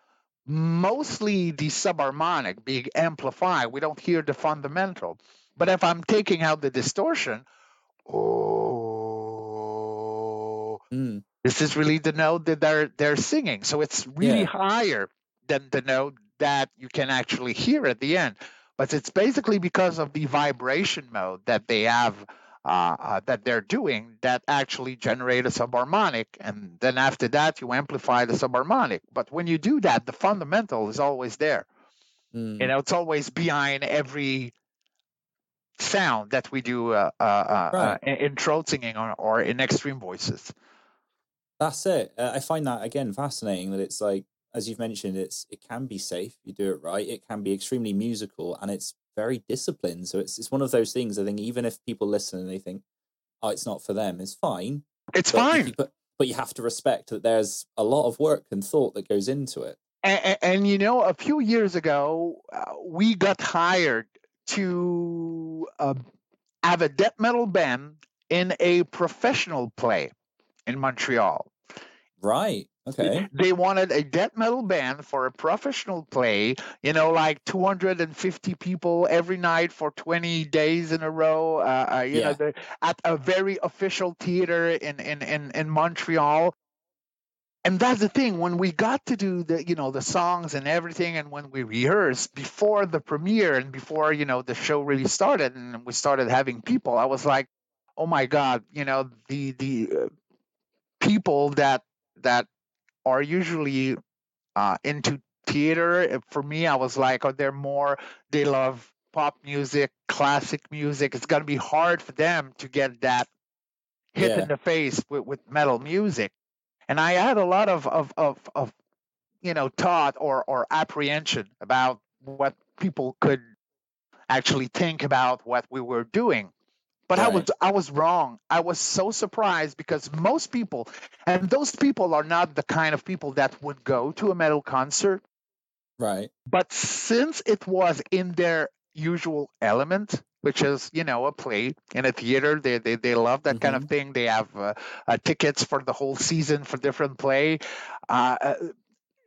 mostly the subharmonic being amplified. We don't hear the fundamental. But if I'm taking out the distortion, oh, Mm. this is really the note that they're they're singing. So it's really Yeah. higher than the note that you can actually hear at the end. But it's basically because of the vibration mode that they have uh, uh, that they're doing that actually generate a subharmonic, and then after that you amplify the subharmonic. But when you do that, the fundamental is always there. Mm. You know, it's always behind every sound that we do uh, uh, uh, Right. uh, in, in throat singing or, or in extreme voices. That's it. Uh, I find that again fascinating that it's like, as you've mentioned, it's it can be safe. You do it right. It can be extremely musical, and it's very disciplined. So it's it's one of those things. I think even if people listen and they think, "Oh, it's not for them," it's fine. It's But fine. you- But but you have to respect that there's a lot of work and thought that goes into it. And, and, you know, a few years ago, uh, we got hired to uh, have a death metal band in a professional play in Montreal. Right. Okay. They wanted a death metal band for a professional play, you know, like 250 people every night for 20 days in a row, uh, uh, you know, Yeah. the, at a very official theater in, in, in, in Montreal. And that's the thing when we got to do the you know the songs and everything and when we rehearsed before the premiere and before you know the show really started and we started having people I was like oh my god you know the the uh, people that that are usually uh, into theater for me I was like oh they're more they love pop music classic music it's going to be hard for them to get that hit Yeah. in the face with, with metal music and I had a lot of of of, of you know thought or or apprehension about what people could actually think about what we were doing. But I was I was wrong. I was so surprised because most people, and those people are not the kind of people that would go to a metal concert. Right. But since it was in their usual element, which is you know a play in a theater, they they, they love that kind of thing. They have uh, uh, tickets for the whole season for different play. Uh, uh,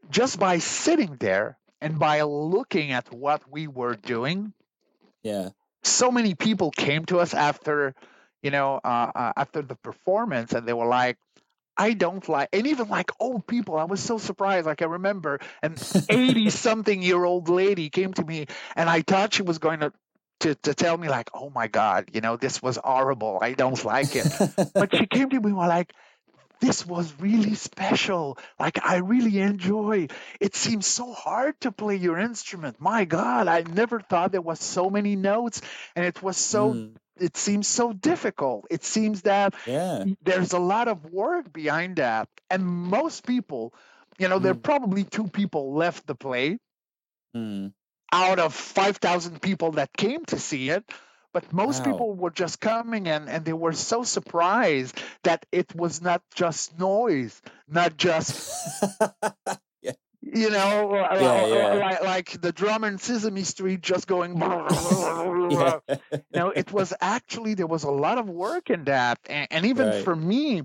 just by sitting there and by looking at what we were doing, Yeah. So many people came to us after you know uh, uh, after the performance and they were like i don't like and even like old people i was so surprised like i remember an 80 something year old lady came to me and i thought she was going to, to to tell me like oh my god you know this was horrible i don't like it. But she came to me and was like this was really special. Like i really enjoy. It seems so hard to play your instrument. My god i never thought there was so many notes and it was so Mm, it seems so difficult. It seems that yeah. there's a lot of work behind that and most people you know there are Mm. probably two people left the play Mm, out of 5000 people that came to see it but most Wow. people were just coming and, and they were so surprised that it was not just noise not just you know Yeah, uh, yeah. Like, like the drummer in sesame street just going yeah. no, it was actually there was a lot of work in that, and, and even Right. for me,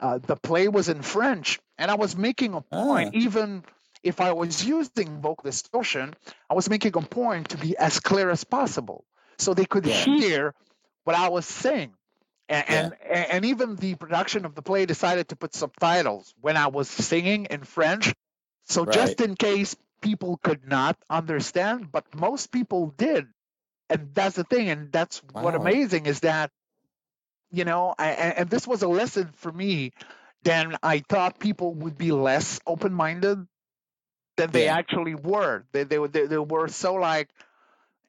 uh, the play was in French, and I was making a point. Ah. Even if I was using vocal distortion, I was making a point to be as clear as possible, so they could Yeah. hear what I was saying. And, Yeah. and and even the production of the play decided to put subtitles when I was singing in French, so just in case people could not understand, but most people did and that's the thing and that's what Wow. amazing is that you know I, and this was a lesson for me then i thought people would be less open-minded than they Yeah. actually were they, they, they, they were so like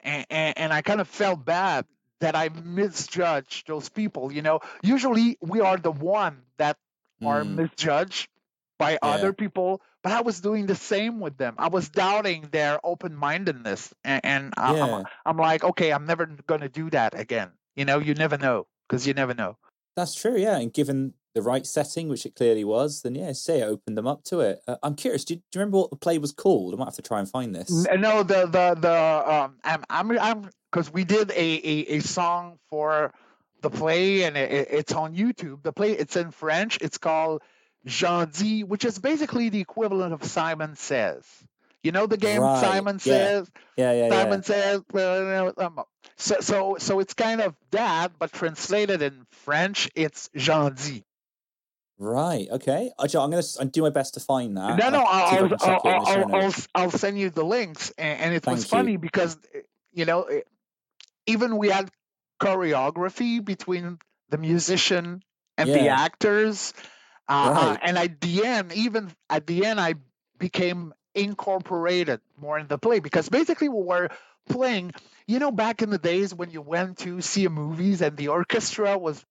and, and, and i kind of felt bad that i misjudged those people you know usually we are the one that are Mm, misjudged by Yeah. other people but i was doing the same with them i was doubting their open-mindedness and, and I- I'm. I'm like okay i'm never going to do that again you know you never know because you never know That's true, yeah. And given the right setting, which it clearly was, then yeah, say it opened them up to it. Uh, I'm curious. Do you, do you, remember what the play was called? I might have to try and find this. No, the the the um, I'm I'm I'm because we did a, a a song for the play and it, it's on YouTube. The play it's in French. It's called Jean dit, which is basically the equivalent of Simon Says. You know the game Right, Simon yeah. Says. Yeah, yeah, yeah. Simon yeah. says, so, so, so it's kind of that, but translated in French, it's Jean dit. Right. Okay. Actually, I'm gonna s- I'll do my best to find that. No, no, I'll I'll, I'll, chuck it in the show I'll, I'll, send you the links. And, and it was Thank you. funny because, you know, it- even we had choreography between the musician and the actors. Uh, uh, Right. and at the end, even at the end, I became incorporated more in the play because basically we were playing, you know, back in the days when you went to see a movies and the orchestra was,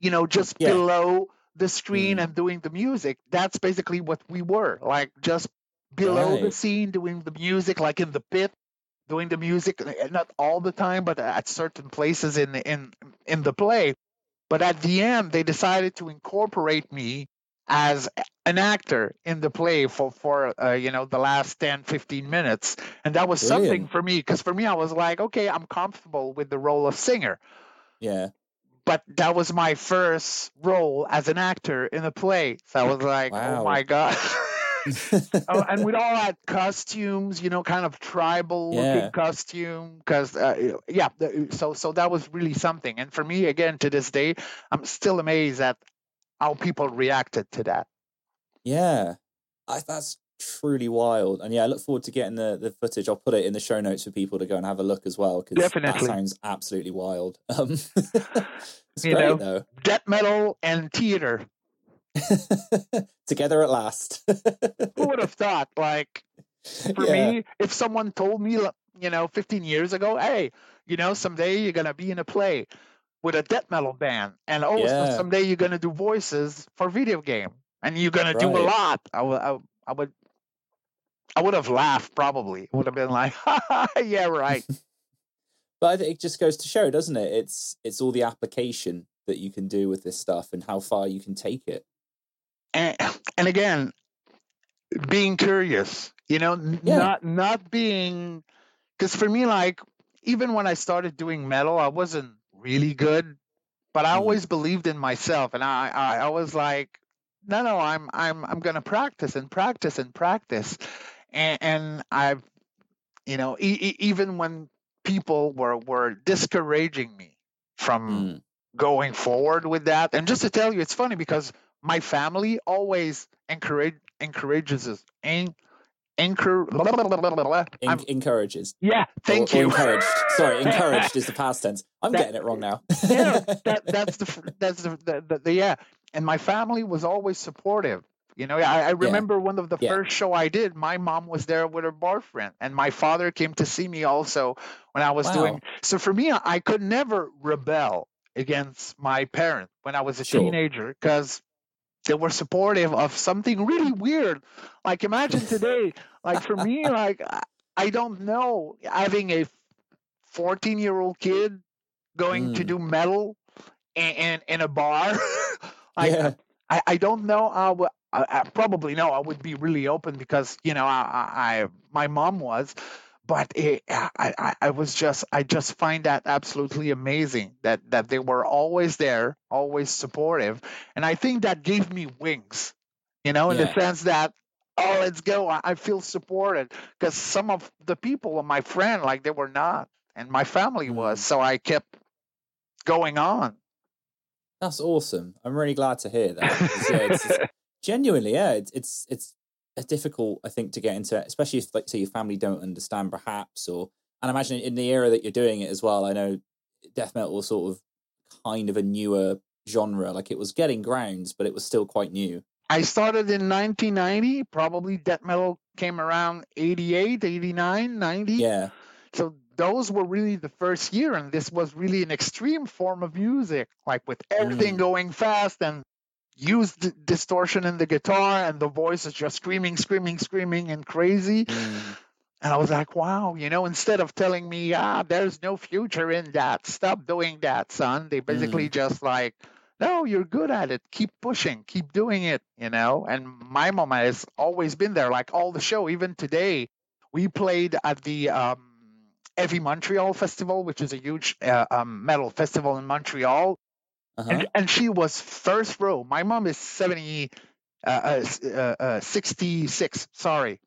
you know, just Yeah. below the screen Mm. and doing the music. That's basically what we were, like just below the scene doing the music, like in the pit doing the music uh, not all the time but at certain places in the, in in the play but at the end they decided to incorporate me as an actor in the play for for uh, you know the last 10 15 minutes and that was something for me because for me i was like okay i'm comfortable with the role of singer Yeah. But that was my first role as an actor in a play so i was like Wow. oh my god oh, and we'd all had costumes, you know, kind of tribal Yeah. looking costume. Because uh, yeah, so so that was really something. And for me, again, to this day, I'm still amazed at how people reacted to that. Yeah, I, that's truly wild. And yeah, I look forward to getting the, the footage. I'll put it in the show notes for people to go and have a look as well because that sounds absolutely wild. Um, it's You great know? Death metal and theater. Together at last. Who would have thought? Like for Yeah. me, if someone told me, you know, 15 years ago, hey, you know, someday you're gonna be in a play with a death metal band, and also Yeah. someday you're gonna do voices for video game, and you're gonna do a lot. I would, I, I would, I would have laughed probably. Would have been like, ha yeah, right. But it just goes to show, doesn't it? It's it's all the application that you can do with this stuff and how far you can take it. and, and again being curious you know Yeah. not not being because for me like even when i started doing metal i wasn't really good but i Mhm. always believed in myself and i i, I was like no no i'm i'm i'm gonna practice and practice and practice and and i've you know e- even when people were were discouraging me from Mm. going forward with that. And just to tell you, it's funny because my family always encourage encourages us. En, encour, En- I'm- encourages. yeah, thank or, or you. encouraged. Sorry, encouraged is the past tense. I'm That- getting it wrong now. yeah, that, that's the that's the, the, the, the yeah. And my family was always supportive. You know, I, I remember one of the Yeah. first show I did. My mom was there with her boyfriend, and my father came to see me also when I was Wow. doing. So for me, I, could never rebel against my parents when I was a Sure. teenager because they were supportive of something really weird. Like imagine today, like for me, like I- don't know having a 14 year old kid going to Mm. do metal in, in, in a bar. like yeah. I, I don't know how I, I probably know I would be really open because you know I, I, I my mom was but it, I, I I was just I just find that absolutely amazing that that they were always there always supportive and I think that gave me wings you know in Yeah. the sense that oh let's go I, I feel supported because some of the people of my friend like they were not and my family was Mm. so I kept going on That's awesome. I'm really glad to hear that. yeah, it's- genuinely, yeah, it's it's it's a difficult, I think, to get into, especially if, like, say, your family don't understand, perhaps, or and I imagine in the era that you're doing it as well. I know death metal was sort of kind of a newer genre, like it was getting grounds, but it was still quite new. I started in 1990. Probably death metal came around 88, 89, 90. Yeah, So those were really the first year, and this was really an extreme form of music, like with everything Mm. going fast and used distortion in the guitar, and the voice is just screaming, screaming, screaming, and crazy. Mm. And I was like, wow, you know, instead of telling me, ah, there's no future in that, stop doing that, son. They basically just like, no, you're good at it. Keep pushing, keep doing it, you know. And my mom has always been there, like all the show. Even today, we played at the um, Heavy Montreal Festival, which is a huge uh, um, metal festival in Montreal. Uh-huh. And, and she was first row. My mom is 70, uh, uh, uh, uh, 66, sorry.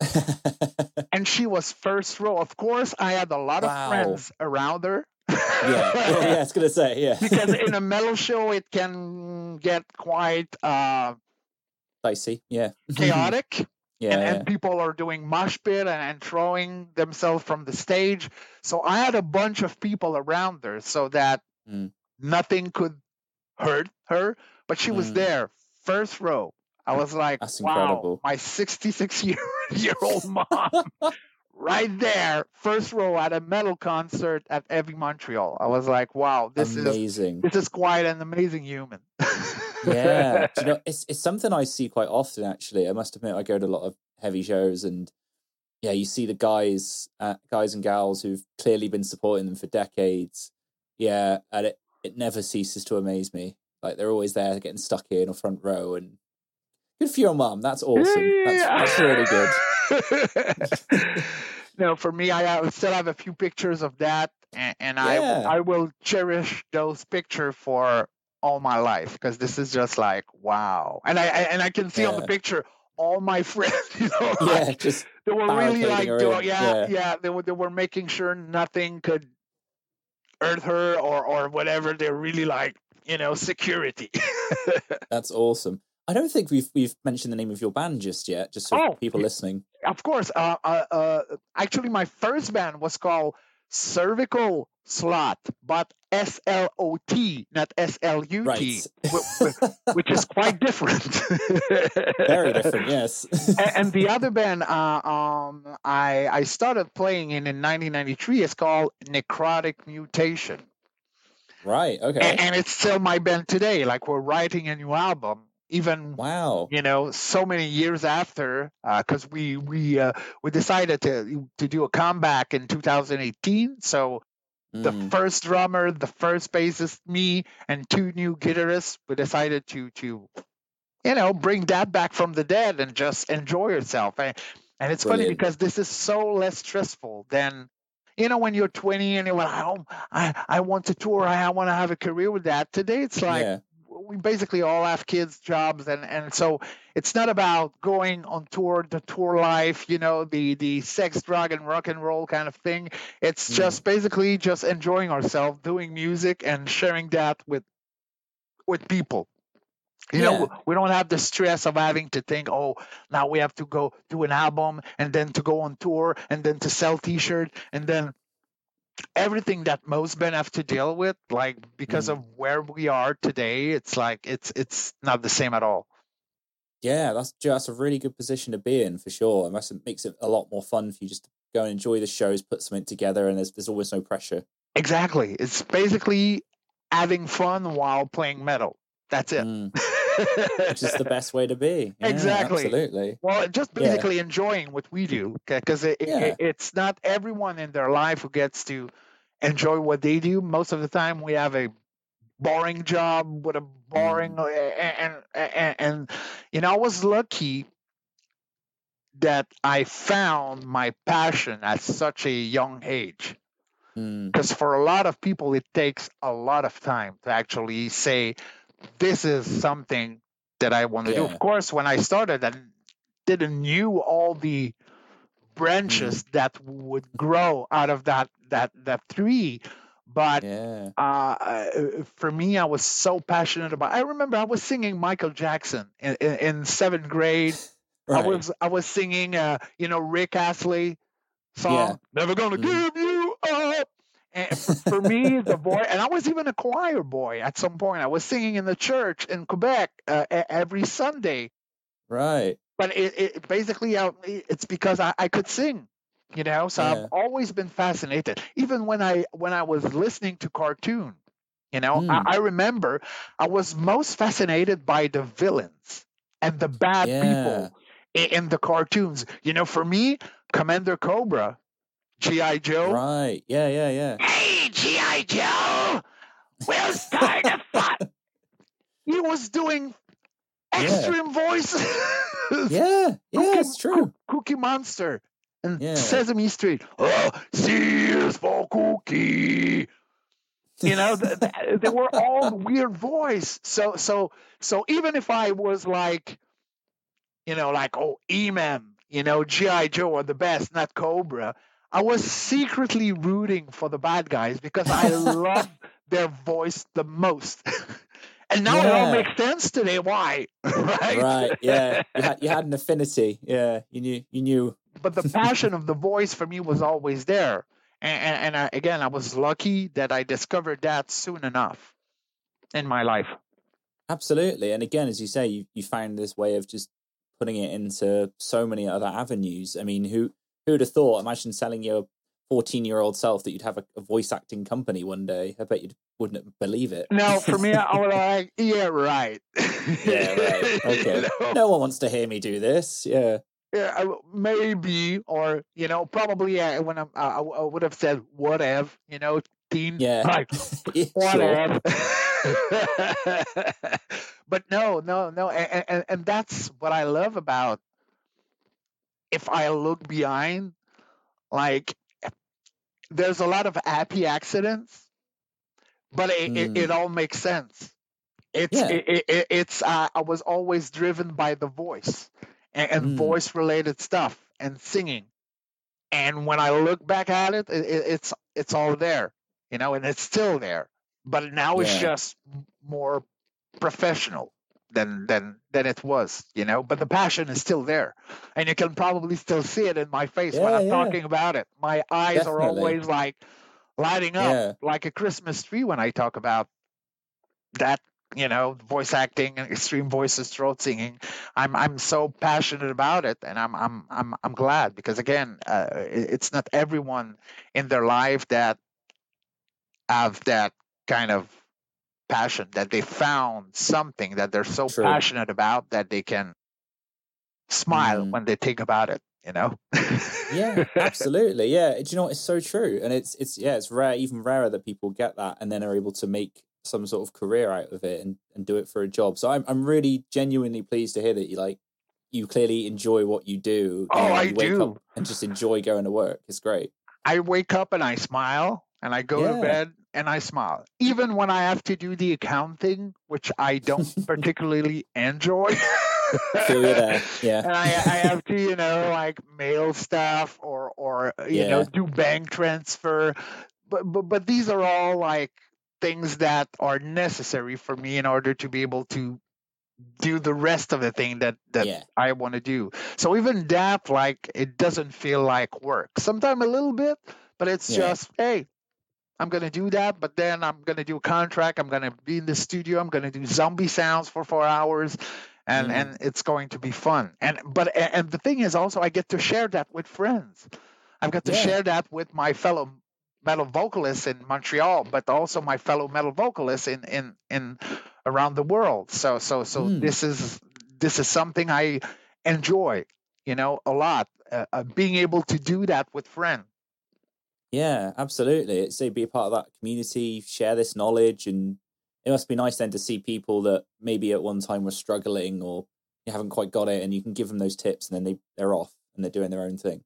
and she was first row. Of course, I had a lot Wow. of friends around her. yeah, yeah, I was gonna say, yeah. because in a metal show, it can get quite uh, Dicey, yeah. chaotic. yeah, and, yeah. and people are doing mosh pit and, and throwing themselves from the stage. So I had a bunch of people around her so that Mm. Nothing could hurt her, but she was Mm. there, first row. I was like, That's wow, incredible. my 66 year, year old mom, right there, first row at a metal concert at Heavy Montreal. I was like, wow, this is Amazing. this is quite an amazing human. yeah, you know, it's it's something I see quite often. Actually, I must admit, I go to a lot of heavy shows, and yeah, you see the guys, uh, guys and gals who've clearly been supporting them for decades. Yeah, and it it never ceases to amaze me. Like they're always there, getting stuck in or front row, and good for your mum. That's awesome. That's, that's really good. no, for me, I still have a few pictures of that, and, and Yeah. I I will cherish those pictures for all my life because this is just like wow, and I, I and I can see on the picture all my friends, you know, Yeah, like, just they were really like, doing, yeah, yeah. yeah, they were they were making sure nothing could hurt her or or whatever. They're really like you know security. that's awesome. I don't think we've we've mentioned the name of your band just yet, just so Oh, people listening. of course. Uh, uh, uh, actually, my first band was called Cervical Slot, but S L O T, not S L U T, which is quite different. Very different, yes. And the other band uh, um, I I started playing in in 1993 is called Necrotic Mutation, right. Okay. A- and it's still my band today. Like we're writing a new album, even Wow. you know so many years after because we we uh, we decided to to do a comeback in 2018 so the Mm. first drummer the first bassist me and two new guitarists we decided to to you know bring that back from the dead and just enjoy yourself and, and it's funny because this is so less stressful than you know when you're 20 and you're like oh, I, I want to tour I want to have a career with that today it's like yeah. We basically all have kids jobs and and so it's not about going on tour the tour life you know the the sex drug and rock and roll kind of thing. It's Mm. just basically just enjoying ourselves doing music and sharing that with with people. You know we don't have the stress of having to think oh now we have to go do an album and then to go on tour and then to sell t-shirt and then everything that most men have to deal with like because Mm. of where we are today it's like it's it's not the same at all Yeah, that's that's a really good position to be in for sure. Must it makes it a lot more fun for you just to go and enjoy the shows, put something together, and there's there's always no pressure. exactly it's basically having fun while playing metal that's it Mm, which is the best way to be. Yeah, Exactly. Absolutely. well just Yeah. basically enjoying what we do because it, it- Yeah. it's not everyone in their life who gets to enjoy what they do most of the time we have a boring job with a boring and, and and and you know i was lucky that i found my passion at such a young age Mm, because for a lot of people it takes a lot of time to actually say this is something that i want to do of course when i started i didn't knew all the branches that would grow out of that that that tree but yeah. uh, uh, for me, I was so passionate about. I remember I was singing Michael Jackson in, in, in seventh grade. I was I was singing, uh, you know, Rick Astley song, Yeah. "Never Gonna Mhm. Give You Up." And for, me, the boy, and I was even a choir boy at some point. I was singing in the church in Quebec uh, every Sunday. right. But it, it basically, it's because I, I could sing you know so Yeah. i've always been fascinated even when i when i was listening to cartoon you know Mm. I, I remember i was most fascinated by the villains and the bad Yeah. people in, in the cartoons you know for me commander cobra gi joe Right. Yeah. Yeah. Yeah. hey gi joe we'll start a fight he was doing extreme voices. Yeah, yeah, Cookie- it's true. Cookie Monster and Yeah. Sesame Street. Oh, C is for Cookie. You know, th- th- they were all weird voice. So, so, so even if I was like, you know, like oh, Emem, you know, GI Joe are the best, not Cobra. I was secretly rooting for the bad guys because I love their voice the most. and now it all makes sense today. Why? right? Right, yeah. You had you had an affinity. Yeah, you knew you knew. but the passion of the voice for me was always there. And, and, and I, again, I was lucky that I discovered that soon enough in my life. Absolutely. And again, as you say, you, you found this way of just putting it into so many other avenues. I mean, who who'd have thought? Imagine selling your 14 year old self that you'd have a, a voice acting company one day. I bet you wouldn't believe it. No, for me, I was like, yeah, right. Yeah, right. Okay. You know? No one wants to hear me do this. Yeah. Yeah, maybe, or you know, probably yeah, when I'm, I, I would have said whatever, you know, teen, Yeah. like whatever. but no, no, no, and, and and that's what I love about. If I look behind, like, there's a lot of happy accidents, but it, it, Mm. it all makes sense. It's Yeah. it, it, it- it's uh, I was always driven by the voice and, and Mm. voice related stuff and singing. And when I look back at it, it, it- it's it's all there, you know, and it's still there. But now it's just more professional than than than it was, you know. But the passion is still there, and you can probably still see it in my face when I'm yeah. talking about it. My eyes are always like lighting up Yeah. like a Christmas tree when I talk about that you know voice acting and extreme voices throat singing i'm i'm so passionate about it and i'm i'm i'm, I'm glad because again uh, it's not everyone in their life that have that kind of passion that they found something that they're so passionate about that they can smile Mhm. when they think about it you know yeah, absolutely. Yeah, do you know what? It's so true, and it's it's yeah, it's rare, even rarer that people get that and then are able to make some sort of career out of it and, and do it for a job. So I'm I'm really genuinely pleased to hear that you like you clearly enjoy what you do. you Oh, know, I you wake do. up and just enjoy going to work. It's great. I wake up and I smile and I go Yeah. to bed and I smile. Even when I have to do the accounting, which I don't particularly enjoy. Feel. Yeah. And I, I have to, you know, like mail stuff or, or you know, do bank transfer. But, but, but these are all like things that are necessary for me in order to be able to do the rest of the thing that, that Yeah. I want to do. So even that, like, it doesn't feel like work. Sometimes a little bit, but it's Yeah. just, hey, I'm gonna do that, but then I'm gonna do a contract. I'm gonna be in the studio. I'm gonna do zombie sounds for four hours, and Mhm. and it's going to be fun. And but and the thing is also I get to share that with friends. I've got to Yeah. share that with my fellow metal vocalists in Montreal, but also my fellow metal vocalists in in in around the world. So so so Mm. this is this is something I enjoy, you know, a lot. Uh, uh, being able to do that with friends. Yeah, absolutely. It's to be a part of that community, share this knowledge, and it must be nice then to see people that maybe at one time were struggling or you haven't quite got it, and you can give them those tips, and then they they're off and they're doing their own thing.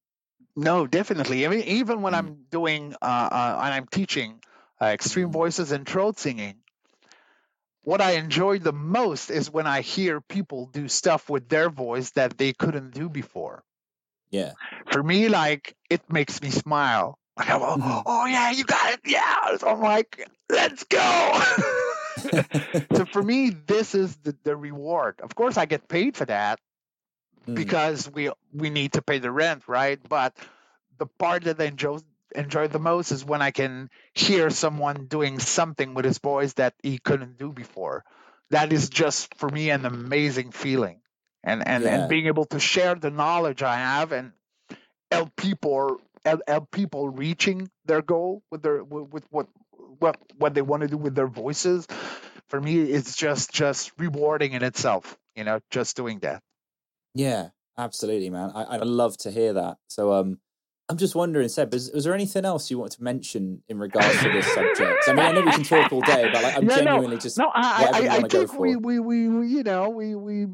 No, definitely. I mean, even when Mm. I'm doing uh, uh, and I'm teaching uh, extreme Mhm. voices and throat singing, what I enjoy the most is when I hear people do stuff with their voice that they couldn't do before. Yeah, For me, like it makes me smile. Like, I'm, oh, Mhm. oh yeah, you got it, yeah. So I'm like, let's go. so for me, this is the, the reward. Of course, I get paid for that Mm. because we we need to pay the rent, right? But the part that I enjoy enjoy the most is when I can hear someone doing something with his voice that he couldn't do before. That is just for me an amazing feeling, and and, Yeah. and being able to share the knowledge I have and help people help people reaching their goal with their with, with what what what they want to do with their voices. For me, it's just just rewarding in itself. You know, just doing that. yeah, absolutely, man. I I love to hear that. So um, I'm just wondering, Seb, is, was there anything else you want to mention in regards to this subject? I mean, I know we can talk all day, but like, I'm Yeah, no, genuinely just No, I, whatever I, I think we, we, we, you know, we, we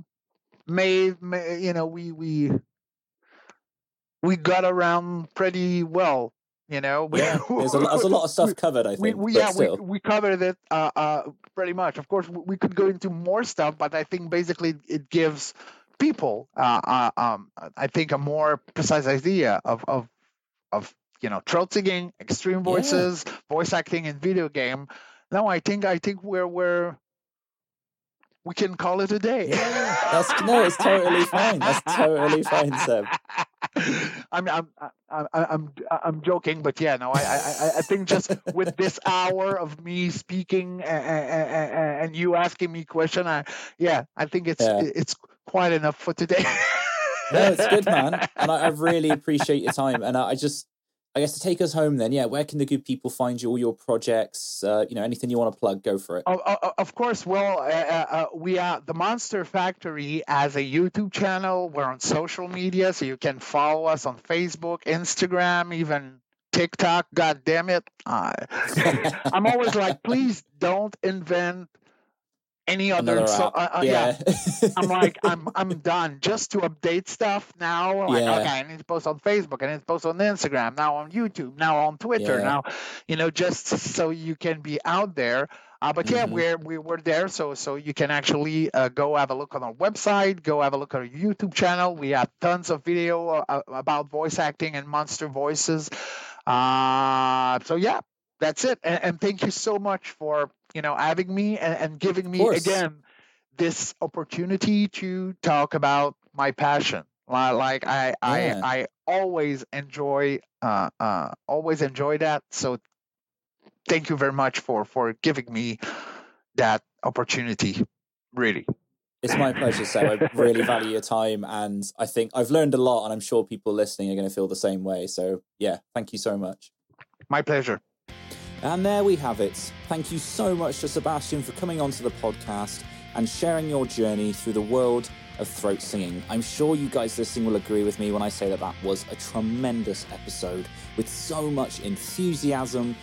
made, ma- you know, we, we, we got around pretty well. You know, we, yeah, there's a, there's a lot of stuff we- covered, I think. we but yeah we, still. we covered it uh, uh, pretty much. Of course, we we could go into more stuff, but I think basically it gives people, uh, uh, um, I think, a more precise idea of of of you know throat singing, extreme voices, voice acting in video game. No, I think I think we're we're we can call it a day. Yeah, that's no, it's totally fine. That's totally fine, Seb. I'm I'm I'm I'm I'm joking, but yeah, no, I I I think just with this hour of me speaking and, and you asking me question, I yeah, I think it's Yeah. it's quite enough for today. No, it's good, man. And I, I really appreciate your time. And I, I just, I guess to take us home then, yeah, where can the good people find you, all your projects, uh, you know, anything you want to plug, go for it. Of, course, well, uh, uh, uh, we are the Monster Factory as a YouTube channel. We're on social media, so you can follow us on Facebook, Instagram, even TikTok. God damn it! I'm always like, please don't invent any other. Another so, uh, uh, yeah. yeah. I'm like, I'm I'm done. Just to update stuff now. Like, Yeah. okay, I need to post on Facebook. I need to post on Instagram. Now on YouTube. Now on Twitter. Yeah. Now, you know, just so you can be out there. Uh, but yeah, Mhm. we're we were there, so so you can actually uh, go have a look on our website. Go have a look at our YouTube channel. We have tons of video uh, about voice acting and monster voices. Uh, so yeah, that's it. And, and thank you so much for you know having me and, and giving me again this opportunity to talk about my passion. Like I, Yeah. I, I always enjoy, uh, uh, always enjoy that. So, thank you very much for for giving me that opportunity. Really, It's my pleasure, so I really value your time. And I think I've learned a lot. And I'm sure people listening are going to feel the same way. So, yeah, thank you so much. my pleasure. And there we have it. Thank you so much to Sebastian for coming onto the podcast and sharing your journey through the world of throat singing. I'm sure you guys listening will agree with me when I say that that was a tremendous episode with so much enthusiasm.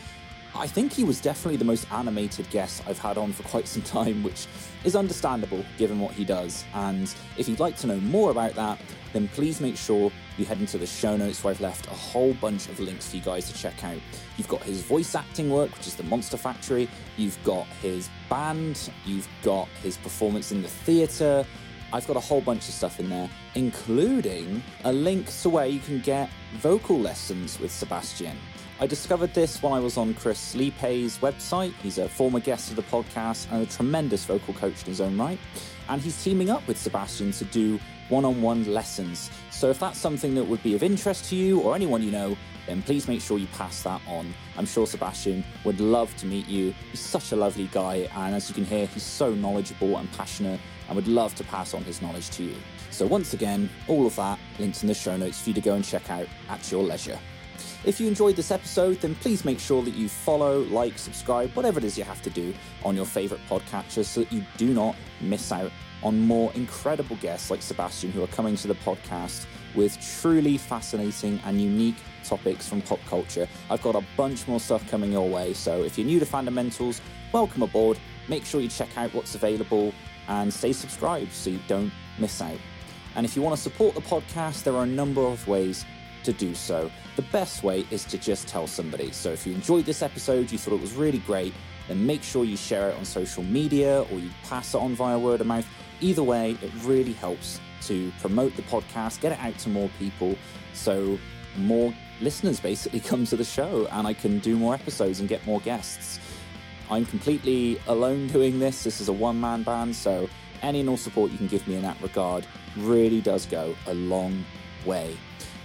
I think he was definitely the most animated guest I've had on for quite some time, which is understandable given what he does. And if you'd like to know more about that, then please make sure you head into the show notes where I've left a whole bunch of links for you guys to check out. You've got his voice acting work, which is the Monster Factory, you've got his band, you've got his performance in the theatre. I've got a whole bunch of stuff in there, including a link to where you can get vocal lessons with Sebastian. I discovered this while I was on Chris Liepe's website. He's a former guest of the podcast and a tremendous vocal coach in his own right. And he's teaming up with Sebastian to do one on one lessons. So if that's something that would be of interest to you or anyone you know, then please make sure you pass that on. I'm sure Sebastian would love to meet you. He's such a lovely guy, and as you can hear, he's so knowledgeable and passionate and would love to pass on his knowledge to you. So, once again, all of that links in the show notes for you to go and check out at your leisure. If you enjoyed this episode, then please make sure that you follow, like, subscribe, whatever it is you have to do on your favourite podcatcher so that you do not miss out on more incredible guests like Sebastian who are coming to the podcast with truly fascinating and unique topics from pop culture. I've got a bunch more stuff coming your way, so if you're new to Fundamentals, welcome aboard. Make sure you check out what's available and stay subscribed so you don't miss out. And if you want to support the podcast, there are a number of ways to do so. The best way is to just tell somebody. So if you enjoyed this episode, you thought it was really great, then make sure you share it on social media or you pass it on via word of mouth. Either way, it really helps to promote the podcast, get it out to more people so more listeners basically come to the show and I can do more episodes and get more guests. I'm completely alone doing this. This is a one man band, so any and all support you can give me in that regard really does go a long way.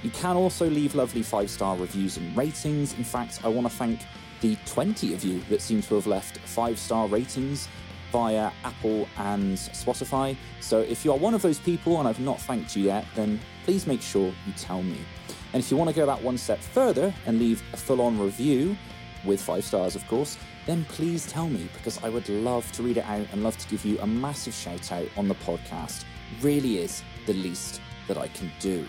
You can also leave lovely five star reviews and ratings. In fact, I want to thank the 20 of you that seem to have left five star ratings via Apple and Spotify. So if you are one of those people and I've not thanked you yet, then please make sure you tell me. And if you want to go that one step further and leave a full on review, with five stars, of course, then please tell me because I would love to read it out and love to give you a massive shout out on the podcast. Really is the least that I can do.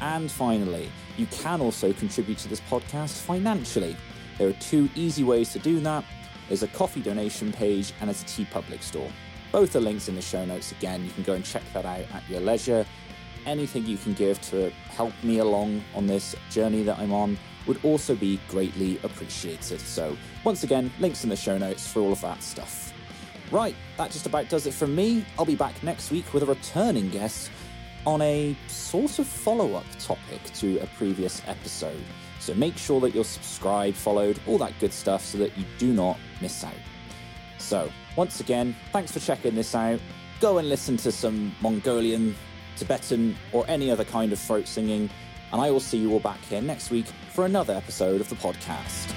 And finally, you can also contribute to this podcast financially. There are two easy ways to do that. There's a coffee donation page and there's a TeePublic store. Both are links in the show notes again. You can go and check that out at your leisure. Anything you can give to help me along on this journey that I'm on would also be greatly appreciated. So, once again, links in the show notes for all of that stuff. Right, that just about does it from me. I'll be back next week with a returning guest on a sort of follow up topic to a previous episode. So make sure that you're subscribed, followed, all that good stuff so that you do not miss out. So, once again, thanks for checking this out. Go and listen to some Mongolian, Tibetan, or any other kind of throat singing, and I will see you all back here next week for another episode of the podcast.